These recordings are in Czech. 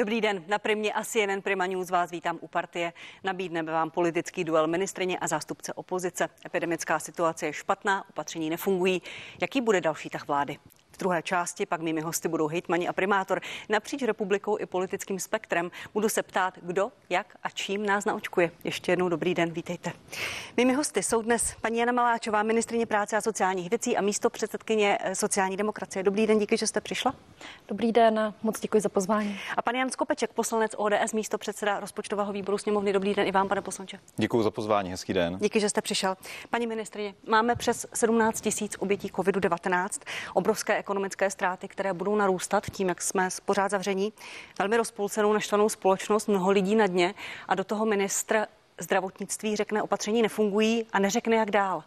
Dobrý den, na Primě a CNN Prima News vás vítám u partie. Nabídneme vám politický duel ministrině a zástupce opozice. Epidemická situace je špatná, opatření nefungují. Jaký bude další tah vlády? Druhé části pak mými hosty budou hejtmani a primátor napříč republikou i politickým spektrem. Budu se ptát, kdo, jak a čím nás naočkuje. Ještě jednou dobrý den, vítejte. Mými hosty jsou dnes paní Jana Maláčová, ministrině práce a sociálních věcí a místo předsedkyně eh, sociální demokracie. Dobrý den, díky, že jste přišla. Dobrý den, moc děkuji za pozvání. A pan Jan Skopeček, poslanec ODS, místo předseda rozpočtového výboru sněmovny. Dobrý den i vám, pane poslanče. Děkuji za pozvání, hezký den. Díky, že jste přišel. Paní ministrině, máme přes 17 tisíc obětí COVID-19, obrovské ekonomické ztráty, které budou narůstat tím, jak jsme pořád zavření. Velmi rozpolcenou, naštvanou společnost, mnoho lidí na dně a do toho ministr zdravotnictví řekne, opatření nefungují a neřekne, jak dál.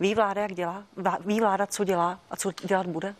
Ví vláda, jak dělá? Ví vláda, co dělá a co dělat bude?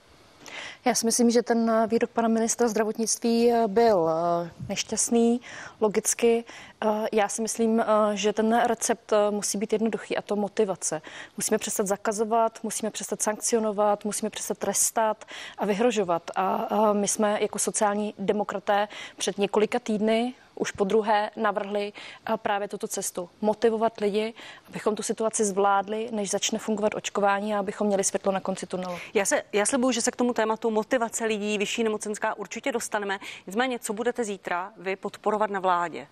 Já si myslím, že ten výrok pana ministra zdravotnictví byl eh, nešťastný, logicky. Eh, já si myslím, eh, že ten recept musí být jednoduchý a to motivace. Musíme přestat zakazovat, musíme přestat sankcionovat, musíme přestat trestat a vyhrožovat. A my jsme jako sociální demokraté před několika týdny už po druhé navrhli eh, právě tuto cestu. Motivovat lidi, abychom tu situaci zvládli, než začne fungovat očkování a abychom měli světlo na konci tunelu. Já, se, já slibuju, že se k tomu tématu motivace lidí, vyšší nemocenská určitě dostaneme. Nicméně, co budete zítra vy podporovat na vládě?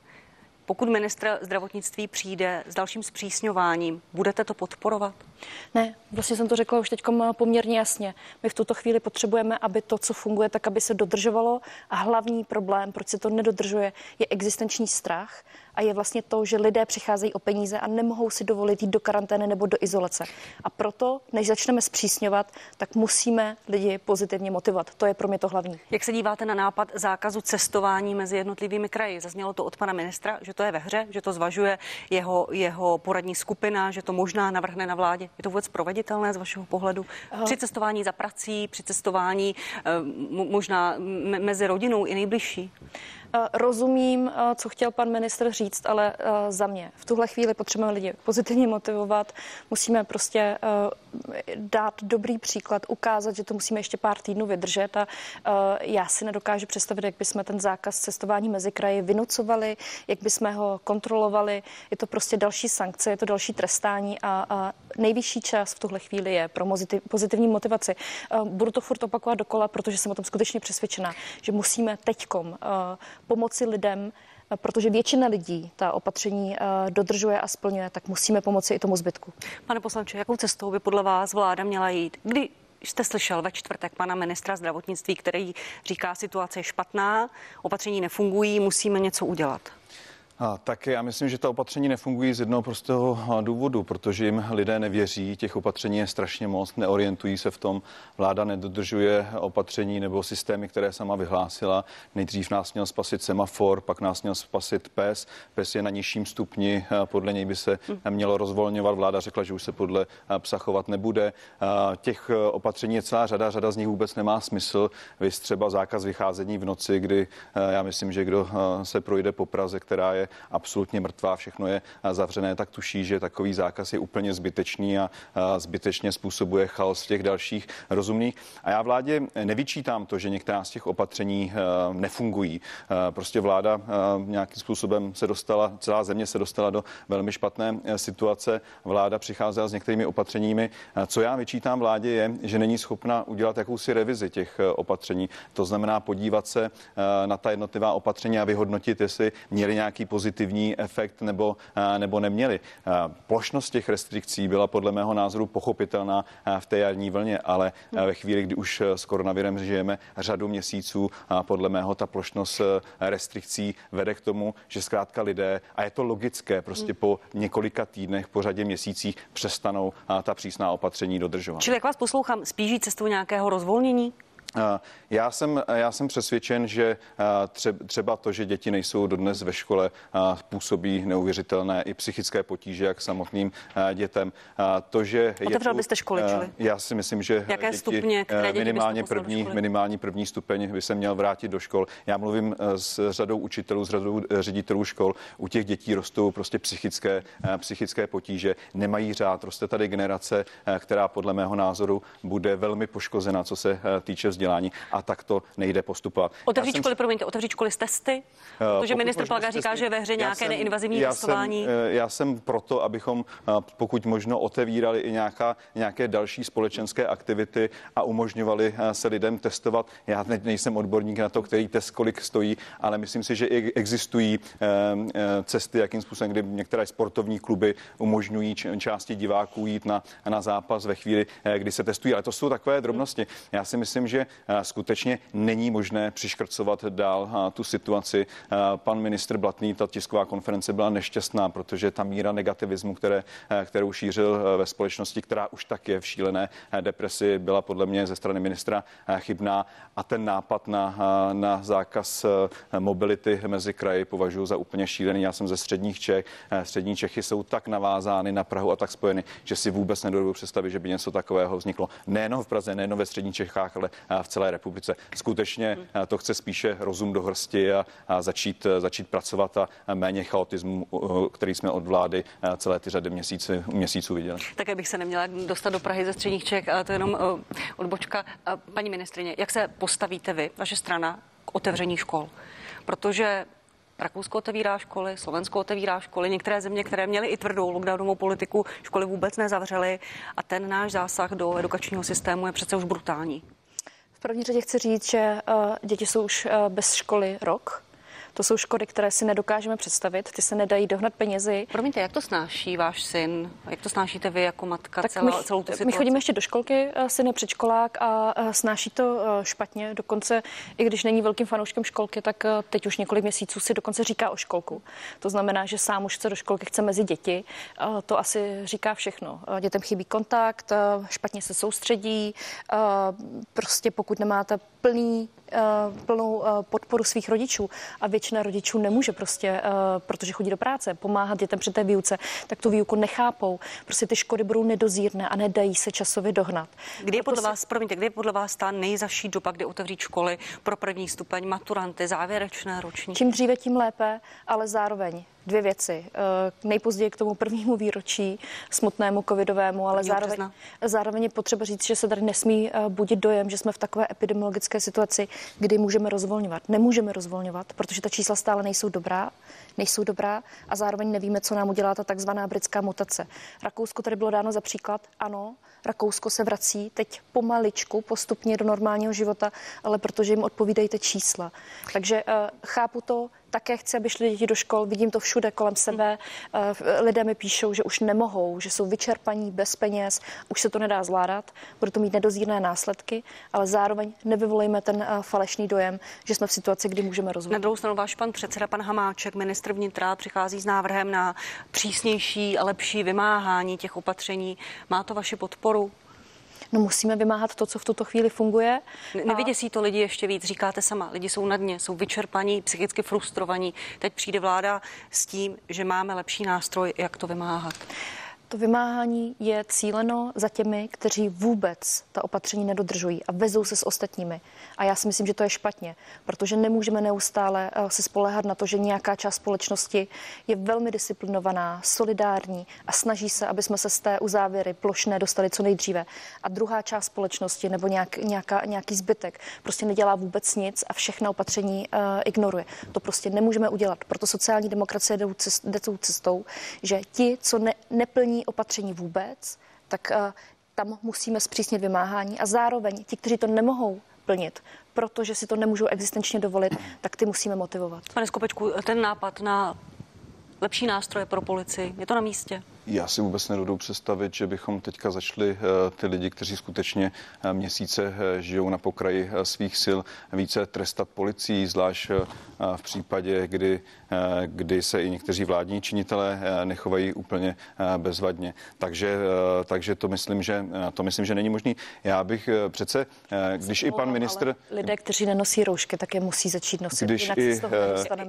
Pokud ministr zdravotnictví přijde s dalším zpřísňováním, budete to podporovat? Ne, vlastně jsem to řekla už teď poměrně jasně. My v tuto chvíli potřebujeme, aby to, co funguje, tak aby se dodržovalo. A hlavní problém, proč se to nedodržuje, je existenční strach a je vlastně to, že lidé přicházejí o peníze a nemohou si dovolit jít do karantény nebo do izolace. A proto, než začneme zpřísňovat, tak musíme lidi pozitivně motivovat. To je pro mě to hlavní. Jak se díváte na nápad zákazu cestování mezi jednotlivými kraji? Zaznělo to od pana ministra, že to je ve hře, že to zvažuje jeho, jeho poradní skupina, že to možná navrhne na vládě. Je to vůbec proveditelné z vašeho pohledu? Při cestování za prací, při cestování eh, možná mezi rodinou i nejbližší? Eh, rozumím, eh, co chtěl pan ministr říct, ale eh, za mě v tuhle chvíli potřebujeme lidi pozitivně motivovat, musíme prostě dát dobrý příklad, ukázat, že to musíme ještě pár týdnů vydržet a já si nedokážu představit, jak bychom ten zákaz cestování mezi kraji vynucovali, jak bychom ho kontrolovali. Je to prostě další sankce, je to další trestání a, a nejvyšší čas v tuhle chvíli je pro pozitivní motivaci. Budu to furt opakovat dokola, protože jsem o tom skutečně přesvědčena, že musíme teďkom pomoci lidem, protože většina lidí ta opatření eh, dodržuje a splňuje, tak musíme pomoci i tomu zbytku. Pane poslanče, jakou cestou by podle vás vláda měla jít? Kdy jste slyšel ve čtvrtek pana ministra zdravotnictví, který říká, situace je špatná, opatření nefungují, musíme něco udělat? A, tak já myslím, že ta opatření nefungují z jednoho prostého důvodu, protože jim lidé nevěří, těch opatření je strašně moc, neorientují se v tom, vláda nedodržuje opatření nebo systémy, které sama vyhlásila. Nejdřív nás měl spasit semafor, pak nás měl spasit PES. PES je na nižším stupni, podle něj by se mělo rozvolňovat. Vláda řekla, že už se podle psa chovat nebude. Těch opatření je celá řada, řada z nich vůbec nemá smysl. Vy třeba zákaz vycházení v noci, kdy já myslím, že kdo se projde po Praze, která je absolutně mrtvá, všechno je zavřené, tak tuší, že takový zákaz je úplně zbytečný a zbytečně způsobuje chaos v těch dalších rozumných. A já vládě nevyčítám to, že některá z těch opatření nefungují. Prostě vláda nějakým způsobem se dostala, celá země se dostala do velmi špatné situace. Vláda přicházela s některými opatřeními. Co já vyčítám vládě je, že není schopna udělat jakousi revizi těch opatření. To znamená podívat se na ta jednotlivá opatření a vyhodnotit, jestli měli nějaký pozitivní efekt nebo, eh, nebo neměli. Eh, plošnost těch restrikcí byla podle mého názoru pochopitelná eh, v té jarní vlně, ale ve chvíli, kdy už s koronavirem žijeme řadu měsíců, podle mého ta plošnost restrikcí vede k tomu, že zkrátka lidé, a je to logické, prostě po několika týdnech, po řadě měsících přestanou ta přísná opatření dodržovat. Čili jak vás poslouchám, spíží cestu nějakého rozvolnění? Já jsem, já jsem přesvědčen, že třeba to, že děti nejsou dodnes ve škole, působí neuvěřitelné i psychické potíže, jak samotným dětem. To, že Otevřel byste školy, čili? Já si myslím, že Jaké děti, stupně, které děti minimálně, první, minimální první stupeň by se měl vrátit do škol. Já mluvím s řadou učitelů, s řadou ředitelů škol. U těch dětí rostou prostě psychické, psychické potíže, nemají řád. Roste tady generace, která podle mého názoru bude velmi poškozena, co se týče vzdělání vzdělání a tak to nejde postupovat. Otevřít školy, promiňte, otevřít školy s testy? Protože minister Plaga říká, že ve hře nějaké jsem, neinvazivní já testování. Jsem, já jsem proto, abychom pokud možno otevírali i nějaká, nějaké další společenské aktivity a umožňovali se lidem testovat. Já nejsem odborník na to, který test kolik stojí, ale myslím si, že existují cesty, jakým způsobem, kdy některé sportovní kluby umožňují části diváků jít na, na zápas ve chvíli, eh, kdy se testují. Ale to jsou takové drobnosti. Já si myslím, že eh, skutečně není možné přiškrcovat dál tu situaci. Pan ministr Blatný, ta tisková konference byla nešťastná, protože ta míra negativismu, které, kterou šířil ve společnosti, která už tak je v šílené depresi, byla podle mě ze strany ministra chybná. A ten nápad na, na zákaz mobility mezi kraji považuji za úplně šílený. Já jsem ze středních Čech. Střední Čechy jsou tak navázány na Prahu a tak spojeny, že si vůbec nedovedu představit, že by něco takového vzniklo nejen v Praze, nejen ve středních Čechách, ale v celé republice. Skutečně to chce spíše rozum do hrsti a, začít, začít pracovat a méně chaotismu, který jsme od vlády celé ty řady měsíců, měsíců viděli. Tak bych se neměla dostat do Prahy ze středních Čech, ale to je jenom odbočka. Paní ministrině, jak se postavíte vy, vaše strana, k otevření škol? Protože Rakousko otevírá školy, Slovensko otevírá školy, některé země, které měly i tvrdou lockdownovou politiku, školy vůbec nezavřely a ten náš zásah do edukačního systému je přece už brutální. V první řadě chci říct, že uh, děti jsou už uh, bez školy rok. To jsou škody, které si nedokážeme představit, ty se nedají dohnat penězi. Promiňte, jak to snáší váš syn? Jak to snášíte vy jako matka tak celá, my, celou tu situaci? My chodíme ještě do školky, eh, syn je předškolák a eh, snáší to eh, špatně. Dokonce, i když není velkým fanouškem školky, tak teď už několik měsíců si dokonce říká o školku. To znamená, že sám už chce do školky, chce mezi děti. To asi říká všechno. Dětem chybí kontakt, špatně se soustředí, prostě pokud nemáte plný plnou eh, podporu svých rodičů a většina rodičů nemůže prostě, eh, protože chodí do práce, pomáhat dětem při té výuce, tak tu výuku nechápou. Prostě ty škody budou nedozírné a nedají se časově dohnat. Kdy je podle vás, promiňte, kdy je podle vás ta nejzaší doba, kdy otevřít školy pro první stupeň, maturanty, závěrečné roční? Čím dříve, tím lépe, ale zároveň dvě věci. Eh, nejpozději k tomu prvnímu výročí smutnému covidovému, ale zároveň, zároveň je potřeba říct, že se tady nesmí eh, budit dojem, že jsme v takové epidemiologické situaci, kdy můžeme rozvolňovat. Nemůžeme rozvolňovat, protože ta čísla stále nejsou dobrá, nejsou dobrá a zároveň nevíme, co nám udělá ta takzvaná britská mutace. Rakousko tady bylo dáno za příklad, ano, Rakousko se vrací teď pomaličku, postupně do normálního života, ale protože jim odpovídají ty čísla. Takže uh, chápu to, také chci, aby šli děti do škol, vidím to všude kolem sebe. Uh, lidé mi píšou, že už nemohou, že jsou vyčerpaní, bez peněz, už se to nedá zvládat, bude to mít nedozírné následky, ale zároveň nevyvolejme ten uh, falešný dojem, že jsme v situaci, kdy můžeme rozhodnout. Na druhou stranu váš pan předseda, pan Hamáček, ministr vnitra, přichází s návrhem na přísnější a lepší vymáhání těch opatření. Má to vaši podporu? No musíme vymáhat to, co v tuto chvíli funguje. Nevyděsí to lidi ještě víc, říkáte sama. Lidi jsou na dně, jsou vyčerpaní, psychicky frustrovaní. Teď přijde vláda s tím, že máme lepší nástroj, jak to vymáhat. To vymáhání je cíleno za těmi, kteří vůbec ta opatření nedodržují a vezou se s ostatními. A já si myslím, že to je špatně, protože nemůžeme neustále eh, se spolehat na to, že nějaká část společnosti je velmi disciplinovaná, solidární a snaží se, aby jsme se z té uzávěry plošné dostali co nejdříve. A druhá část společnosti nebo nějak, nějaká, nějaký zbytek prostě nedělá vůbec nic a všechna opatření uh, ignoruje. To prostě nemůžeme udělat. Proto sociální demokracie jde, tou cestou, že ti, co ne, neplní opatření vůbec, tak uh, tam musíme zpřísnit vymáhání a zároveň ti, kteří to nemohou plnit, protože si to nemůžou existenčně dovolit, tak ty musíme motivovat. Pane Skopečku, ten nápad na lepší nástroje pro policii, je to na místě? Já si vůbec nedodu představit, že bychom teďka začali eh, ty lidi, kteří skutečně eh, měsíce eh, žijou na pokraji svých sil, více trestat policií, zvlášť v případě, kdy, kdy se i někteří vládní činitelé nechovají úplně bezvadně. Takže, takže to, myslím, že, to myslím, že není možný. Já bych přece, když i pan ministr... Lidé, kteří nenosí roušky, tak je musí začít nosit. Když Jinak i,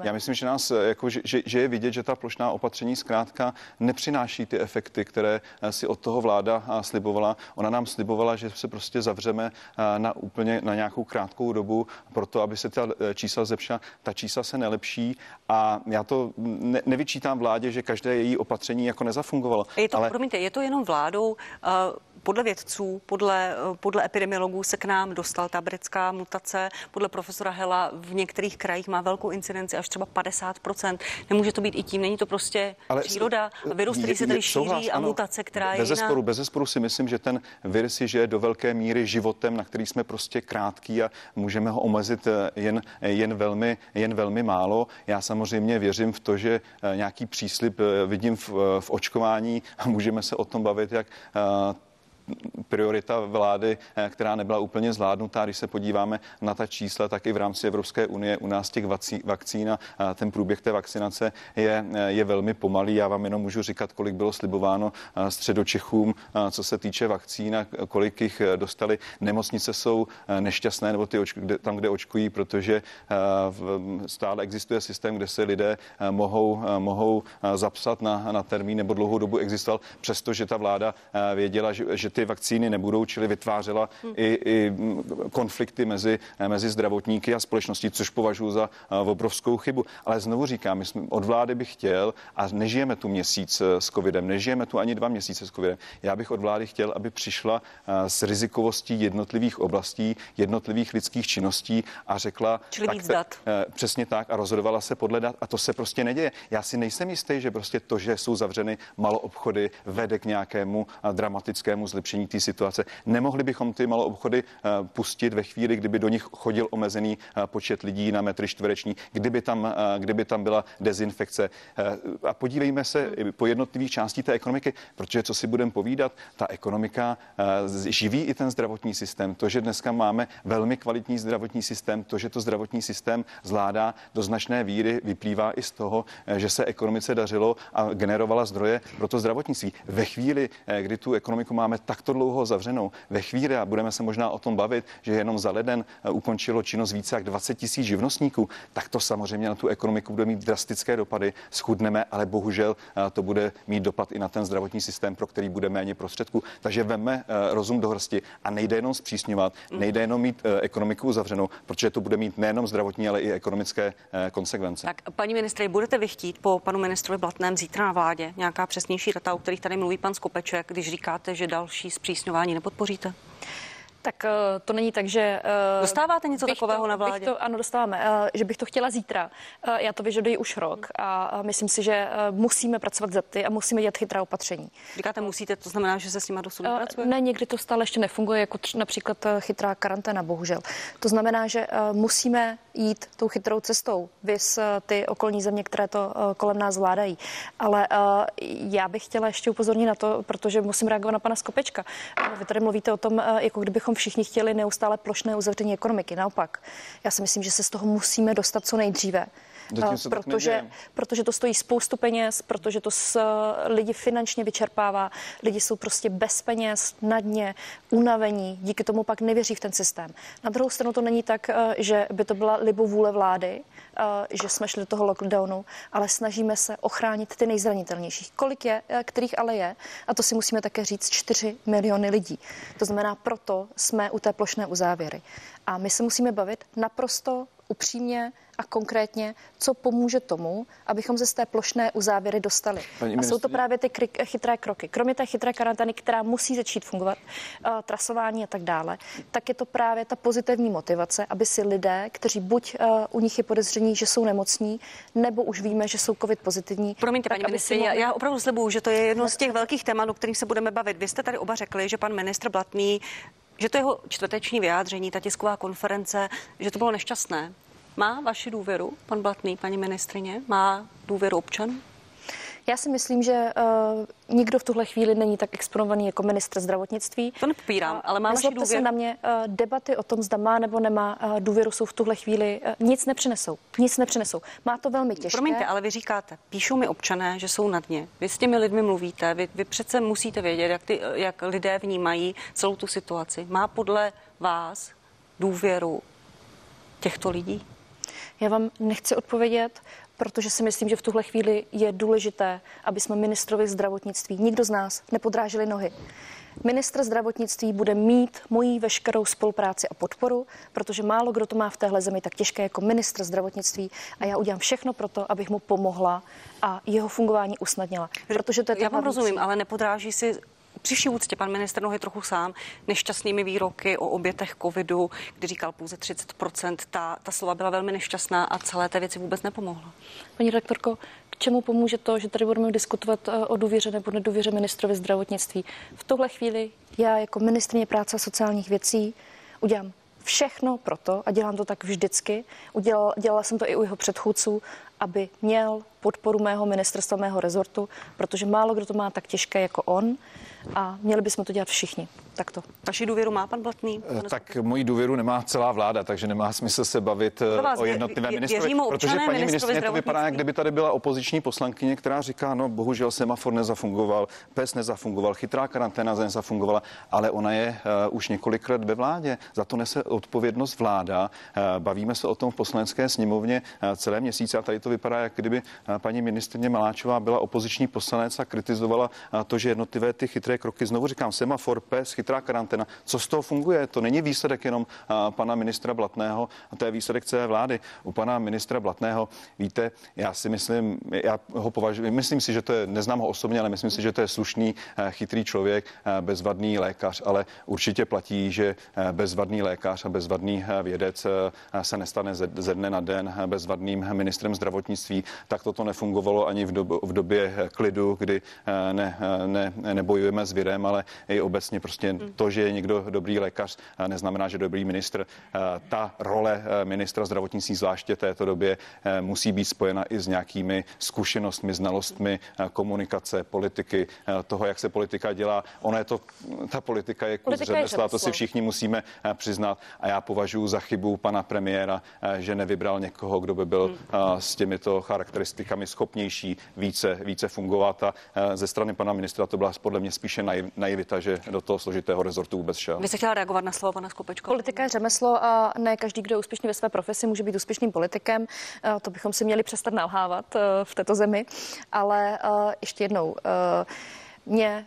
já myslím, že, nás, jako, že, že je vidět, že ta plošná opatření zkrátka nepřináší ty efekty, které eh, si od toho vláda eh, slibovala. Ona nám slibovala, že se prostě zavřeme eh, na úplně na nějakou krátkou dobu, proto aby se ta čísla zlepšila. Ta čísla se nelepší a já to ne, nevyčítám vládě, že každé její opatření jako nezafungovalo. Je to, ale... promiňte, je to jenom vládou uh podle vědců, podle, podle epidemiologů se k nám dostal ta britská mutace. Podle profesora Hela v některých krajích má velkou incidenci až třeba 50%. Nemůže to být i tím, není to prostě Ale příroda. Virus, který se tady šíří a mutace, která je bez jiná. Zesporu, bez zesporu si myslím, že ten virus žije do velké míry životem, na který jsme prostě krátký a můžeme ho omezit eh, jen, jen, velmi, jen velmi málo. Já samozřejmě věřím v to, že eh, nějaký příslip eh, vidím v, v očkování a můžeme se o tom bavit, jak priorita vlády, eh, která nebyla úplně zvládnutá. Když se podíváme na ta čísla, tak i v rámci Evropské unie u nás těch vakcín a ten průběh té vakcinace je, eh, je velmi pomalý. Já vám jenom můžu říkat, kolik bylo slibováno eh, středočechům, co se týče vakcín a kolik jich dostali. Nemocnice jsou nešťastné, nebo ty očku, tam, kde očkují, protože stále existuje systém, kde se lidé mohou, mohou zapsat na, na termín nebo dlouhou dobu existoval, přestože ta vláda věděla, že, že ty vakcíny nebudou, čili vytvářela hmm. i, i konflikty mezi, mezi zdravotníky a společností, což považuji za obrovskou chybu. Ale znovu říkám, my jsme, od vlády bych chtěl, a nežijeme tu měsíc e, s covidem, nežijeme tu ani dva měsíce s covidem. Já bych od vlády chtěl, aby přišla s rizikovostí jednotlivých oblastí, jednotlivých lidských činností a řekla. Čili tak, víc dat. Přesně tak a rozhodovala se podle dat a to se prostě neděje. Já si nejsem jistý, že prostě to, že jsou zavřeny maloobchody, vede k nějakému dramatickému zlepšení zlepšení té situace. Nemohli bychom ty malou obchody eh, pustit ve chvíli, kdyby do nich chodil omezený eh, počet lidí na metry čtvereční, kdyby tam, eh, kdyby tam byla dezinfekce. A podívejme se po jednotlivých částí té ekonomiky, protože co si budeme povídat, ta ekonomika živí i ten zdravotní systém. To, že dneska máme velmi kvalitní zdravotní systém, to, že to zdravotní systém zvládá do značné víry, vyplývá i z toho, že se ekonomice dařilo a generovala zdroje pro to zdravotnictví. Ve chvíli, kdy tu ekonomiku máme takto dlouho zavřenou ve chvíli, a budeme se možná o tom bavit, že jenom za leden eh, ukončilo činnost více jak 20 tisíc živnostníků, tak to samozřejmě na tu ekonomiku bude mít drastické dopady. Schudneme, ale bohužel eh, to bude mít dopad i na ten zdravotní systém, pro který bude méně prostředků. Takže veme eh, rozum do hrsti a nejde jenom zpřísňovat, mhm. nejde jenom mít ekonomiku zavřenou, protože to bude mít nejenom zdravotní, ale i ekonomické konsekvence. Tak, paní ministře, budete vy chtít po panu ministrovi Blatném zítra na vládě nějaká přesnější data, o kterých tady mluví pan Skopeček, když říkáte, že další další zpřísňování nepodpoříte? Tak eh, to není tak, že... Eh, Dostáváte něco takového to, na vládě? To, ano, dostáváme. Eh, že bych to chtěla zítra. Já to vyžaduji už rok a myslím si, že musíme pracovat za ty a musíme dělat chytrá opatření. Říkáte musíte, to znamená, že se s nimi dosud pracuje? Ne, někdy to stále ještě nefunguje, jako tř, například chytrá karanténa, bohužel. To znamená, že musíme jít tou chytrou cestou, vys ty okolní země, které to kolem nás zvládají. Ale já bych chtěla ještě upozornit na to, protože musím reagovat na pana Skopečka. Vy tady mluvíte o tom, jako kdybychom bychom všichni chtěli neustále plošné uzavření ekonomiky. Naopak, já si myslím, že se z toho musíme dostat co nejdříve. Protože, protože to stojí spoustu peněz, protože to s, lidi finančně vyčerpává, lidi jsou prostě bez peněz, na dně, unavení, díky tomu pak nevěří v ten systém. Na druhou stranu to není tak, eh, že by to byla libovůle vlády, Eh, že jsme šli do toho lockdownu, ale snažíme se ochránit ty nejzranitelnější. Kolik je, eh, kterých ale je, a to si musíme také říct, 4 miliony lidí. To znamená, proto jsme u té plošné uzávěry. A my se musíme bavit naprosto upřímně a konkrétně, co pomůže tomu, abychom se z té plošné uzávěry dostali. Paní a jsou to právě ty kry, chytré kroky. Kromě té chytré karantény, která musí začít fungovat, uh, trasování a tak dále, tak je to právě ta pozitivní motivace, aby si lidé, kteří buď uh, u nich je podezření, že jsou nemocní, nebo už víme, že jsou covid pozitivní. Promiňte, paní ministře, mohli... já, já opravdu slibuju, že to je jedno z těch velkých témat, o kterých se budeme bavit. Vy jste tady oba řekli, že pan ministr Blatný že to jeho čtvrteční vyjádření, ta tisková konference, že to bylo nešťastné. Má vaši důvěru, pan Blatný, paní ministrině? Má důvěru občanů? Já si myslím, že uh, nikdo v tuhle chvíli není tak exponovaný jako ministr zdravotnictví. To nepopírám, ale má vaši důvěru. se na mě, uh, debaty o tom, zda má nebo nemá uh, důvěru, jsou v tuhle chvíli uh, nic nepřinesou. Nic nepřinesou. Má to velmi těžké. Promiňte, ale vy říkáte, píšou mi občané, že jsou na dně. Vy s těmi lidmi mluvíte, vy, vy přece musíte vědět, jak, ty, jak lidé vnímají celou tu situaci. Má podle vás důvěru těchto lidí? Já vám nechci odpovědět, protože si myslím, že v tuhle chvíli je důležité, aby jsme ministrovi zdravotnictví, nikdo z nás, nepodrážili nohy. Ministr zdravotnictví bude mít mojí veškerou spolupráci a podporu, protože málo kdo to má v téhle zemi tak těžké jako ministr zdravotnictví a já udělám všechno pro to, abych mu pomohla a jeho fungování usnadnila. Protože to je já vám rozumím, ale nepodráží si Při úctě pan ministr Nohy trochu sám nešťastnými výroky o obětech covidu, kdy říkal pouze 30%, ta, ta slova byla velmi nešťastná a celé té věci vůbec nepomohla. Paní rektorko, k čemu pomůže to, že tady budeme diskutovat eh, o důvěře nebo nedůvěře ministrovi zdravotnictví? V tuhle chvíli já jako ministrině práce a sociálních věcí udělám všechno proto, a dělám to tak vždycky, udělala, dělala jsem to i u jeho předchůdců, aby měl podporu mého ministerstva, mého rezortu, protože málo kdo to má tak těžké jako on a měli bychom to dělat všichni. Takto. Vaši důvěru má pan Blatný? Eh, tak moji důvěru nemá celá vláda, takže nemá smysl se bavit eh, vás, o jednotlivé ministrovi. Protože paní ministrině to vypadá, jak kdyby tady byla opoziční poslankyně, která říká, no bohužel semafor nezafungoval, PES nezafungoval, chytrá karanténa nezafungovala, ale ona je uh, už několik let ve vládě. Za to nese odpovědnost vláda. Uh, bavíme se o tom v poslanecké sněmovně uh, celé měsíce a tady to vypadá, jak kdyby uh, paní ministrině Maláčová byla opoziční poslanec a kritizovala uh, to, že jednotlivé ty chytré kroky, znovu říkám, semafor, PES, chytrá karanténa. Co z toho funguje? To není výsledek jenom pana ministra Blatného, a to je výsledek celé vlády. U pana ministra Blatného, víte, já si myslím, já ho považuji, myslím si, že to je, neznám ho osobně, ale myslím si, že to je slušný, chytrý člověk, bezvadný lékař, ale určitě platí, že bezvadný lékař a bezvadný vědec se nestane ze dne na den bezvadným ministrem zdravotnictví. Tak toto nefungovalo ani v, dob, v době klidu, kdy ne, ne, nebojujeme s virem, ale i obecně prostě Hmm. to, že je někdo dobrý lékař, eh, neznamená, že dobrý ministr. Eh, ta role eh, ministra zdravotnictví, zvláště této době, musí být spojena i s nějakými zkušenostmi, znalostmi, komunikace, politiky, toho, jak se politika dělá. Ona je to, ta politika je kus řemesla, to si všichni musíme přiznat. A já považuji za chybu pana premiéra, že nevybral někoho, kdo by byl hmm. s těmito charakteristikami schopnější více, více fungovat. A ze strany pana ministra to byla podle mě spíše naivita, že do toho složitého rezortu vůbec šel. Vy jste chtěla reagovat na slovo pana Skopečka? Politika je řemeslo a ne každý, kdo je úspěšný ve své profesi, může být úspěšným politikem. Eh, to bychom si měli přestat nalhávat eh, v této zemi. Ale ještě jednou, mě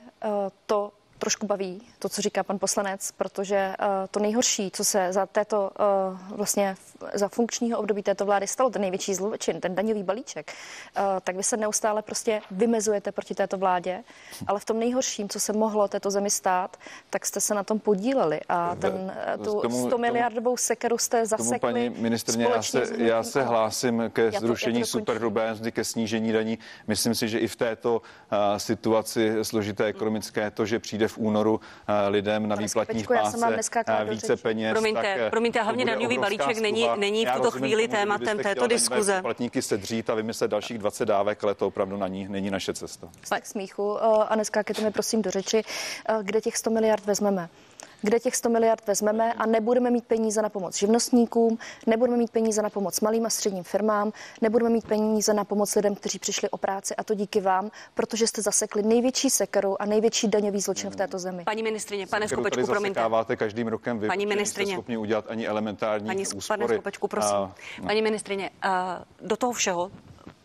to trošku baví, to, co říká pan poslanec, protože uh, to nejhorší, co se za této uh, vlastně za funkčního období této vlády stalo, ten největší zločin, ten daňový balíček, uh, tak vy se neustále prostě vymezujete proti této vládě, ale v tom nejhorším, co se mohlo této zemi stát, tak jste se na tom podíleli a ten, tu tomu, 100 miliardovou sekeru jste zasekli. Paní ministrně, já se, já se hlásím ke já to, zrušení to superhrubé mzdy, ke snížení daní. Myslím si, že i v této uh, situaci složité ekonomické to, že přijde v únoru eh, lidem na výplatní páse eh, více peněz. Promiňte, tak eh, promiňte hlavně daňový balíček není, není v tuto rozumím, chvíli tématem této diskuze. Platníky sedřít a vymyslet dalších 20 dávek, ale to opravdu na ní není naše cesta. Tak smíchu. A neskákejte mi prosím do řeči, kde těch 100 miliard vezmeme kde těch 100 miliard vezmeme a nebudeme mít peníze na pomoc živnostníkům, nebudeme mít peníze na pomoc malým a středním firmám, nebudeme mít peníze na pomoc lidem, kteří přišli o práci a to díky vám, protože jste zasekli největší sekeru a největší daňový zločin v této zemi. Paní ministrině, pane Skopečku, promiňte. každým rokem vy, paní ministrině, schopni udělat ani elementární paní, úspory. Pane Skopečku, prosím. A, no. Paní ministrině, do toho všeho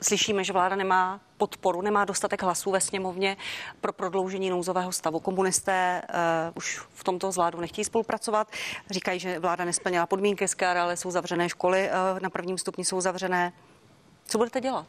slyšíme, že vláda nemá podporu, nemá dostatek hlasů ve sněmovně pro prodloužení nouzového stavu. Komunisté uh, už v tomto zvládu nechtějí spolupracovat. Říkají, že vláda nesplněla podmínky ale jsou zavřené školy, uh, na prvním stupni jsou zavřené. Co budete dělat?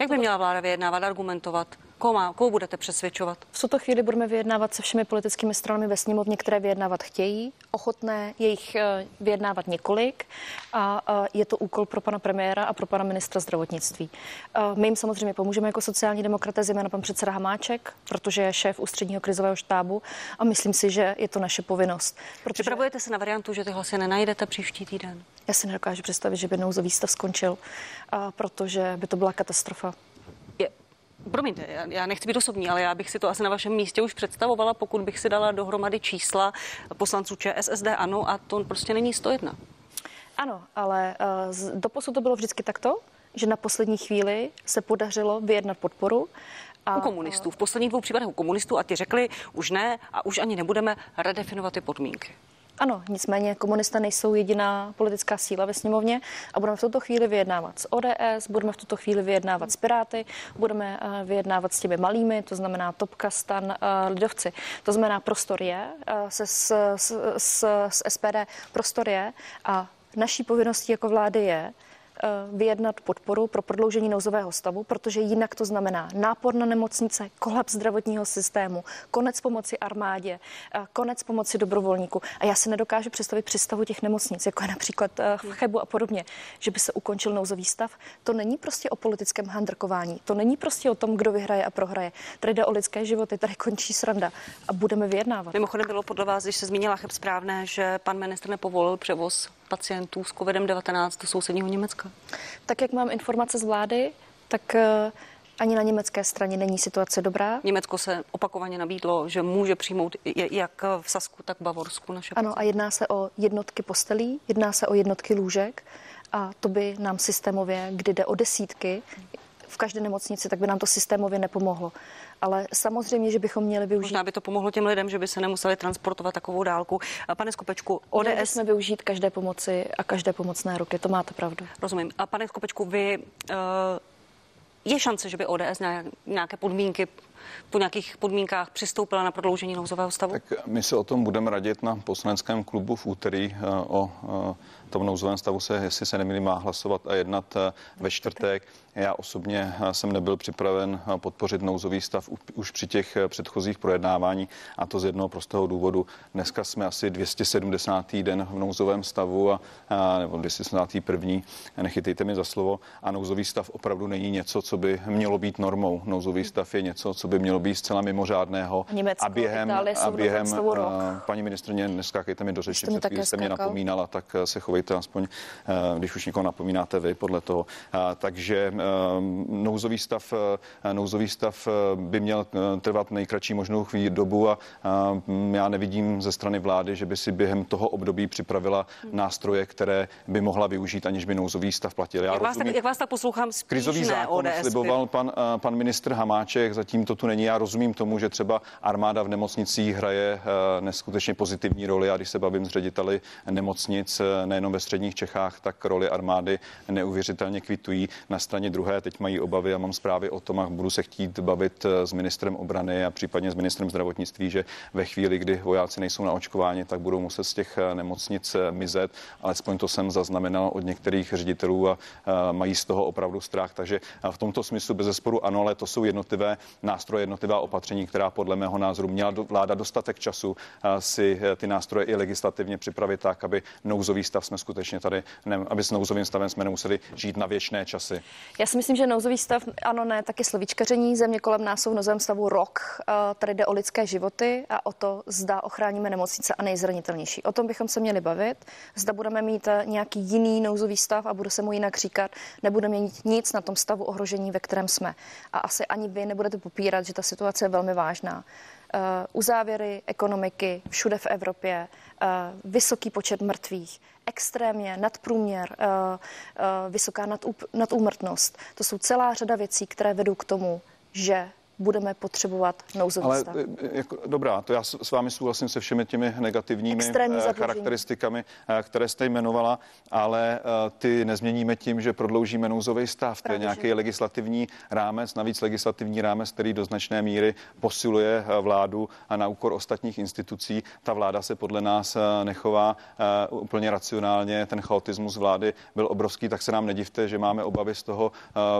Jak by měla vláda vyjednávat, argumentovat? Koho, má, koho budete přesvědčovat? V tuto chvíli budeme vyjednávat se všemi politickými stranami ve sněmovně, které vyjednávat chtějí. Ochotné jejich eh, vyjednávat několik a je to úkol pro pana premiéra a pro pana ministra zdravotnictví. Eh, my jim samozřejmě pomůžeme jako sociální demokraté, zejména pan předseda Hamáček, protože je šéf ústředního krizového štábu a myslím si, že je to naše povinnost. Protože... Připravujete se na variantu, že ty hlasy nenajdete příští týden? Já si nedokážu představit, že by nouzový stav skončil, protože by to byla katastrofa promiňte, já, já nechci být osobní, ale já bych si to asi na vašem místě už představovala, pokud bych si dala dohromady čísla poslanců ČSSD, ano, a to prostě není 101. Ano, ale uh, doposud to bylo vždycky takto, že na poslední chvíli se podařilo vyjednat podporu. A, u komunistů. V posledních dvou případech u komunistů a ti řekli, už ne a už ani nebudeme redefinovat ty podmínky. Ano, nicméně komunisté nejsou jediná politická síla ve sněmovně a budeme v tuto chvíli vyjednávat s ODS, budeme v tuto chvíli vyjednávat s Piráty, budeme eh, vyjednávat s těmi malými, to znamená Topka, Stan, eh, Lidovci. To znamená, prostor je, eh, se s, s, s, s SPD prostor je a naší povinností jako vlády je vyjednat podporu pro prodloužení nouzového stavu, protože jinak to znamená nápor na nemocnice, kolaps zdravotního systému, konec pomoci armádě, eh, konec pomoci dobrovolníků. A já si nedokážu představit představu těch nemocnic, jako je například eh, v Chebu a podobně, že by se ukončil nouzový stav. To není prostě o politickém handrkování, to není prostě o tom, kdo vyhraje a prohraje. Tady jde o lidské životy, tady končí sranda a budeme vyjednávat. Mimochodem bylo podle vás, když se zmínila chyb správné, že pan ministr nepovolil převoz pacientů s COVID-19 do sousedního Německa? Tak jak mám informace z vlády, tak eh, ani na německé straně není situace dobrá. Německo se opakovaně nabídlo, že může přijmout jak v Sasku, tak v Bavorsku naše Ano, a jedná se o jednotky postelí, jedná se o jednotky lůžek a to by nám systémově, kdy jde o desítky, v každé nemocnici, tak by nám to systémově nepomohlo. Ale samozřejmě, že bychom měli využít. Možná by to pomohlo těm lidem, že by se nemuseli transportovat takovou dálku. Pane Skopečku, ODS. Měli jsme využít každé pomoci a každé pomocné ruky, to máte pravdu. Rozumím. A pane Skopečku, vy. Uh, je šance, že by ODS nějaké podmínky po nějakých podmínkách přistoupila na prodloužení nouzového stavu? Tak my se o tom budeme radit na poslaneckém klubu v úterý eh, o eh, tom nouzovém stavu se, jestli se nemýlím, má hlasovat a jednat eh, ve čtvrtek. Já osobně jsem nebyl připraven podpořit nouzový stav už při těch předchozích projednávání a to z jednoho prostého důvodu. Dneska jsme asi 270. den v nouzovém stavu a, a nebo 271. nechytejte mi za slovo a nouzový stav opravdu není něco, co by mělo být normou. Nouzový stav je něco, co by mělo být zcela mimořádného. Německo, a během, a během paní ministrně, neskákejte mi do řeči, před chvíli jste mě napomínala, tak se chovejte aspoň, když už někoho napomínáte vy podle toho. Takže nouzový stav, nouzový stav by měl trvat nejkratší možnou dobu a já nevidím ze strany vlády, že by si během toho období připravila nástroje, které by mohla využít, aniž by nouzový stav platil. Já jak, vás tak, jak vás tak poslouchám, spíš Krizový zákon ODS sliboval pan, pan ministr Hamáček, zatím to tu není. Já rozumím tomu, že třeba armáda v nemocnicích hraje eh, neskutečně pozitivní roli a když se bavím s řediteli nemocnic eh, nejenom ve středních Čechách, tak roli armády neuvěřitelně kvitují. Na straně druhé teď mají obavy a mám zprávy o tom a budu se chtít bavit eh, s ministrem obrany a případně s ministrem zdravotnictví, že ve chvíli, kdy vojáci nejsou na očkování, tak budou muset z těch nemocnic mizet. Alespoň to jsem zaznamenal od některých ředitelů a mají z toho opravdu strach. Takže v tomto smyslu bez zesporu ano, ale to jsou jednotlivé nástroje, jednotlivá opatření, která podle mého názoru měla vláda dostatek času si eh, ty nástroje i legislativně připravit tak, aby nouzový stav jsme skutečně tady, ne, aby s nouzovým stavem jsme nemuseli žít na věčné časy. Já si myslím, že nouzový stav, ano, ne, taky slovíčkaření. Země kolem nás jsou v nouzovém stavu rok. Tady jde o lidské životy a o to, zda ochráníme nemocnice a nejzranitelnější. O tom bychom se měli bavit. Zda budeme mít nějaký jiný nouzový stav a bude se mu jinak říkat, nebudeme mít nic na tom stavu ohrožení, ve kterém jsme. A asi ani vy nebudete popírat, že ta situace je velmi vážná. Uh, uzávěry ekonomiky všude v Evropě, uh, vysoký počet mrtvých, extrémně nadprůměr, uh, vysoká nadúmrtnost. To jsou celá řada věcí, které vedou k tomu, že budeme potřebovat nouzový Ale, stav. Eh, jako, dobrá, to já s vámi souhlasím se všemi těmi negativními eh, charakteristikami, které jste jmenovala, ale ty nezměníme tím, že prodloužíme nouzový stav. To je nějaký legislativní rámec, navíc legislativní rámec, který do značné míry posiluje vládu a na úkor ostatních institucí. Ta vláda se podle nás nechová úplně racionálně. Ten chaotismus vlády byl obrovský, tak se nám nedivte, že máme obavy z toho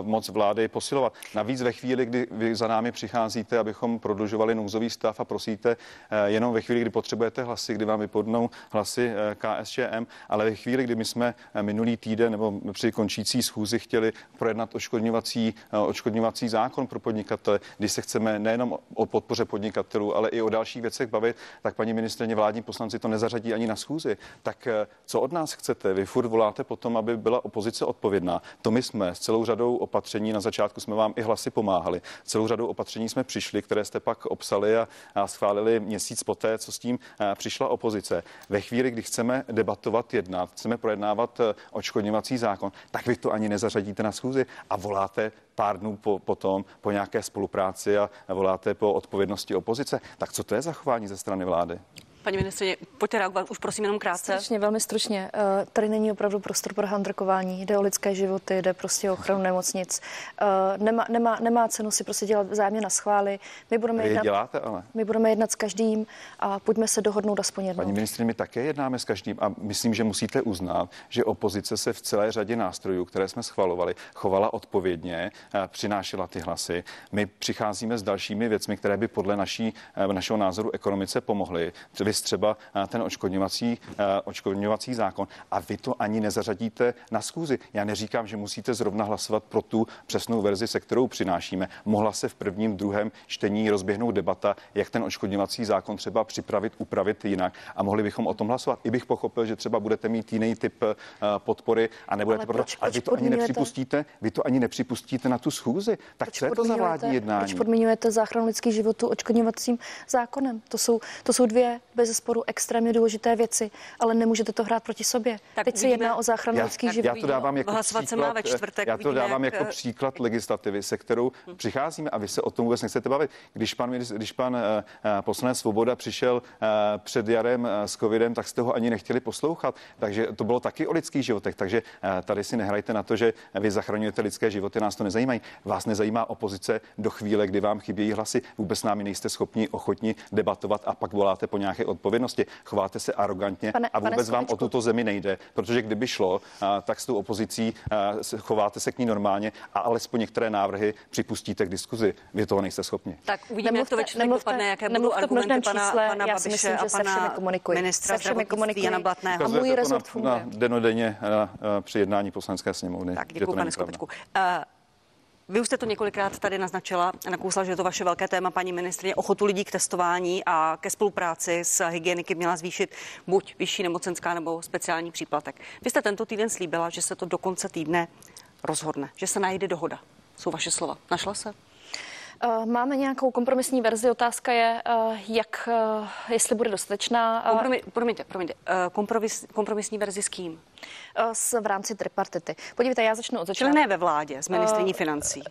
moc vlády posilovat. Navíc ve chvíli, kdy vy za námi námi přicházíte, abychom prodlužovali nouzový stav a prosíte eh, jenom ve chvíli, kdy potřebujete hlasy, kdy vám vypadnou hlasy eh, KSČM, ale ve chvíli, kdy my jsme eh, minulý týden nebo při končící schůzi chtěli projednat oškodňovací, oškodňovací zákon pro podnikatele, kdy se chceme nejenom o podpoře podnikatelů, ale i o dalších věcech bavit, tak paní ministrně vládní poslanci to nezařadí ani na schůzi. Tak co od nás chcete? Vy furt voláte potom, aby byla opozice odpovědná. To my jsme s celou řadou opatření, na začátku jsme vám i hlasy pomáhali, celou řadou opatření jsme přišli, které jste pak obsali a, schválili měsíc poté, co s tím přišla opozice. Ve chvíli, kdy chceme debatovat, jednat, chceme projednávat eh, odškodňovací zákon, tak vy to ani nezařadíte na schůzi a voláte pár dnů po, potom po nějaké spolupráci a voláte po odpovědnosti opozice. Tak co to je zachování ze strany vlády? Paní ministrině, pojďte reagovat, už prosím jenom krátce. Stručně, velmi stručně. Eh, tady není opravdu prostor pro handrkování, jde o lidské životy, jde prostě o ochranu nemocnic. Eh, nemá, nemá, nemá cenu si prostě dělat vzájemně na schvály. My budeme, jednat, děláte, ale. my budeme jednat s každým a pojďme se dohodnout aspoň jednou. Paní ministrině, my také jednáme s každým a myslím, že musíte uznat, že opozice se v celé řadě nástrojů, které jsme schvalovali, chovala odpovědně, eh, přinášela ty hlasy. My přicházíme s dalšími věcmi, které by podle naší, našeho názoru ekonomice pomohly. Vy třeba ten očkodňovací, očkodňovací zákon a vy to ani nezařadíte na schůzi. Já neříkám, že musíte zrovna hlasovat pro tu přesnou verzi, se kterou přinášíme. Mohla se v prvním, druhém čtení rozběhnout debata, jak ten očkodňovací zákon třeba připravit, upravit jinak a mohli bychom o tom hlasovat. I bych pochopil, že třeba budete mít jiný typ podpory a nebudete ale proto, ale vy to ani nepřipustíte, vy to ani nepřipustíte na tu schůzi. Tak co je to za vládní jednání? Proč podmiňujete záchranu lidských životů očkodňovacím zákonem? To jsou, to jsou dvě bez sporu extrémně důležité věci, ale nemůžete to hrát proti sobě. Tak Teď se jedná o záchranu lidských životů. Já to dávám jako příklad, ve čtvrtek, já to dávám jak... jako příklad legislativy, se kterou hmm. přicházíme a vy se o tom vůbec nechcete bavit. Když pan, když pan uh, poslanec Svoboda přišel uh, před jarem uh, s covidem, tak jste ho ani nechtěli poslouchat. Takže to bylo taky o lidských životech. Takže uh, tady si nehrajte na to, že vy zachraňujete lidské životy, nás to nezajímají. Vás nezajímá opozice do chvíle, kdy vám chybějí hlasy. Vůbec námi nejste schopni, ochotni debatovat a pak voláte po nějaké odpovědnosti. Chováte se arrogantně pane, a vůbec vám o tuto zemi nejde, protože kdyby šlo, tak s tou opozicí chováte se k ní normálně a alespoň některé návrhy připustíte k diskuzi. Vy toho nejste schopni. Tak uvidíme, nemluvte, jak to večer dopadne, jaké budou argumenty pana, čísle, pana Babiše myslím, a pana ministra se všemi komunikuji. Jana Blatného. A můj rezort funguje. Na denodenně při jednání poslanecké sněmovny. Tak děkuji, pane Skopečku. Vy už jste to několikrát tady naznačila, nakousla, že je to vaše velké téma, paní ministrině, ochotu lidí k testování a ke spolupráci s hygieniky měla zvýšit buď vyšší nemocenská nebo speciální příplatek. Vy jste tento týden slíbila, že se to do konce týdne rozhodne, že se najde dohoda. Jsou vaše slova. Našla se? Eh, máme nějakou kompromisní verzi. Otázka je, eh, jak, eh, jestli bude dostatečná. Kompromis, promiňte, promiňte. Kompromis, kompromisní verzi s kým? S, v rámci tripartity. Podívejte, já začnu od začátku. Čili ne ve vládě, s ministriní uh, financí.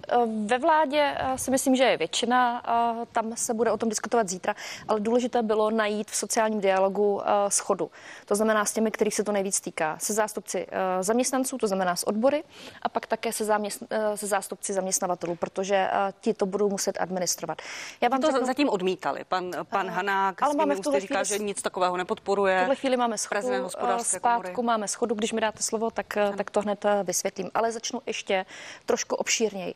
Ve vládě si myslím, že je většina. Tam se bude o tom diskutovat zítra, ale důležité bylo najít v sociálním dialogu schodu. To znamená s těmi, kterých se to nejvíc týká. Se zástupci zaměstnanců, to znamená s odbory, a pak také se, zaměst, se zástupci zaměstnavatelů, protože ti to budou muset administrovat. Já vám to řeknu... zatím odmítali. Pan, pan Hanák ale máme v tuhle říká, chvíli... že nic takového nepodporuje. V tuhle chvíli máme schodu, eh, zpátku komory. máme schodu, když mi dáte slovo, tak, eh, tak to hned eh, vysvětlím. Ale začnu ještě trošku obšírněji.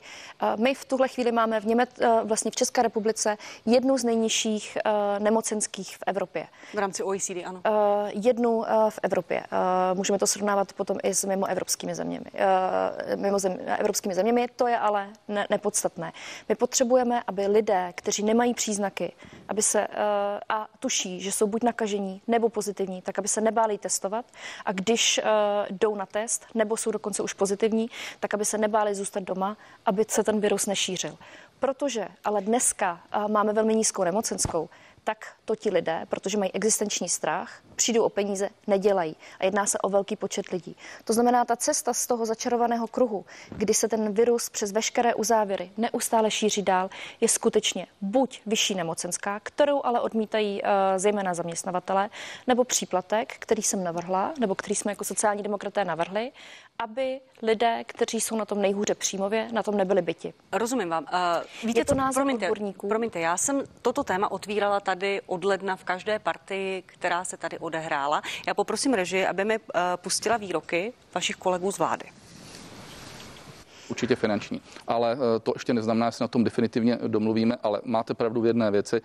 My v tuhle chvíli máme v, Němec, vlastně v České republice jednu z nejnižších nemocenských v Evropě. V rámci OECD, ano. Jednu v Evropě. Můžeme to srovnávat potom i s mimo evropskými zeměmi. Mimo zem, evropskými zeměmi, to je ale ne, nepodstatné. My potřebujeme aby lidé, kteří nemají příznaky, aby se a tuší, že jsou buď nakažení nebo pozitivní, tak aby se nebáli testovat a když jdou na test nebo jsou dokonce už pozitivní, tak aby se nebáli zůstat doma, aby se ten virus nešířil. Protože ale dneska uh, máme velmi nízkou nemocenskou, tak to ti lidé, protože mají existenční strach, přijdou o peníze, nedělají. A jedná se o velký počet lidí. To znamená, ta cesta z toho začarovaného kruhu, kdy se ten virus přes veškeré uzávěry neustále šíří dál, je skutečně buď vyšší nemocenská, kterou ale odmítají uh, zejména zaměstnavatele, nebo příplatek, který jsem navrhla, nebo který jsme jako sociální demokraté navrhli, aby lidé, kteří jsou na tom nejhůře příjmově, na tom nebyli byti. Rozumím vám. Uh, víte, je to názor promiňte, odborníků. Promiňte, já jsem toto téma otvírala tady od ledna v každé partii, která se tady odehrála. Já poprosím režii, aby mi uh, pustila výroky vašich kolegů z vlády určitě finanční. Ale eh, to ještě neznamená, že se na tom definitivně domluvíme, ale máte pravdu v jedné věci.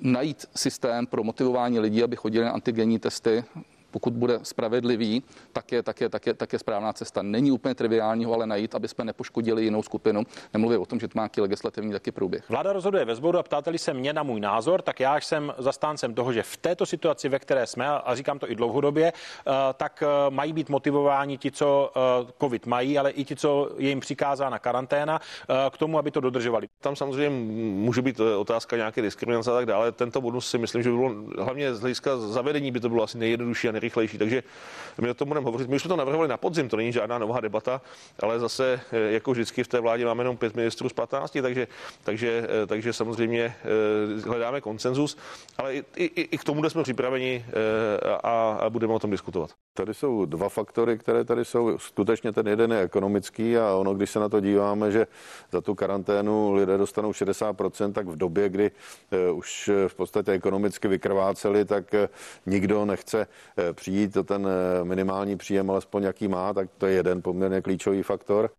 Najít systém pro motivování lidí, aby chodili na antigenní testy, pokud bude spravedlivý, tak je, tak je, tak je, tak je správná cesta. Není úplně triviální ho ale najít, aby jsme nepoškodili jinou skupinu. Nemluvím o tom, že to má nějaký legislativní taky průběh. Vláda rozhoduje ve sboru a ptáte se mě na můj názor, tak já jsem zastáncem toho, že v této situaci, ve které jsme, a říkám to i dlouhodobě, eh, tak eh, mají být motivováni ti, co eh, COVID mají, ale i ti, co je jim přikázána karanténa, k tomu, aby to dodržovali. Tam samozřejmě může být otázka nějaké diskriminace a tak dále. Tento bonus si myslím, že by bylo hlavně z hlediska zavedení by to bylo asi nejjednodušší a nejrychlejší. Takže my o tom budeme hovořit. My už jsme to navrhovali na podzim, to není žádná nová debata, ale zase, eh, jako vždycky v té vládě máme jenom pět ministrů z 15, takže, takže, eh, takže samozřejmě hledáme konsenzus, ale i, i, i k tomu jsme připraveni a, a budeme o tom diskutovat. Tady jsou dva faktory, které tady jsou. Skutečně ten jeden je ekonomický a ono, když se na to díváme, že za tu karanténu lidé dostanou 60%, tak v době, kdy už v podstatě ekonomicky vykrváceli, tak nikdo nechce přijít o ten minimální příjem, alespoň jaký má, tak to je jeden poměrně klíčový faktor.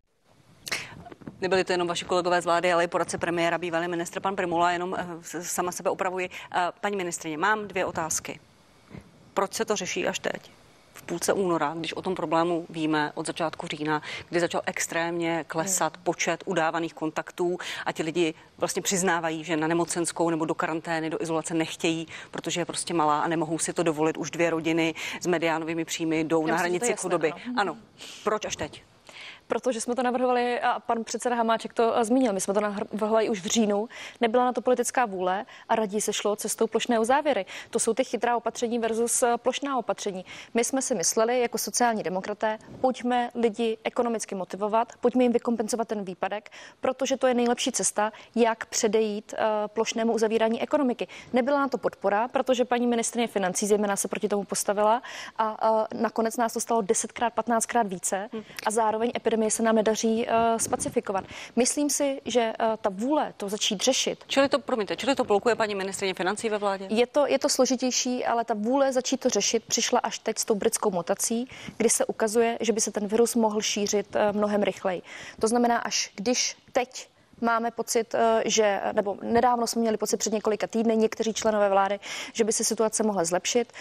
Nebyli to jenom vaši kolegové z vlády, ale i poradce premiéra, bývalý ministr pan Primula, jenom eh, sama sebe opravuji. Eh, paní ministrině, mám dvě otázky. Proč se to řeší až teď? V půlce února, když o tom problému víme od začátku října, kdy začal extrémně klesat hmm. počet udávaných kontaktů a ti lidi vlastně přiznávají, že na nemocenskou nebo do karantény, do izolace nechtějí, protože je prostě malá a nemohou si to dovolit. Už dvě rodiny s mediánovými příjmy jdou Já na hranici chudoby. Ano. ano. Proč až teď? Protože jsme to navrhovali a pan předseda Hamáček to eh, zmínil. My jsme to navrhovali už v říjnu, nebyla na to politická vůle a raději se šlo cestou plošné uzávěry. To jsou ty chytrá opatření versus eh, plošná opatření. My jsme si mysleli jako sociální demokraté, pojďme lidi ekonomicky motivovat, pojďme jim vykompenzovat ten výpadek, protože to je nejlepší cesta, jak předejít uh, plošnému uzavírání ekonomiky. Nebyla na to podpora, protože paní ministrině financí zejména se proti tomu postavila a nakonec nás to stalo 10krát, 15krát více a zároveň epidemie pandemie se nám nedaří uh, spacifikovat. Myslím si, že uh, ta vůle to začít řešit. Čili to, promiňte, čili to blokuje paní ministrině financí ve vládě? Je to, je to složitější, ale ta vůle začít to řešit přišla až teď s tou britskou mutací, kdy se ukazuje, že by se ten virus mohl šířit uh, mnohem rychleji. To znamená, až když teď máme pocit, eh, že, nebo nedávno jsme měli pocit před několika týdny, někteří členové vlády, že by se situace mohla zlepšit.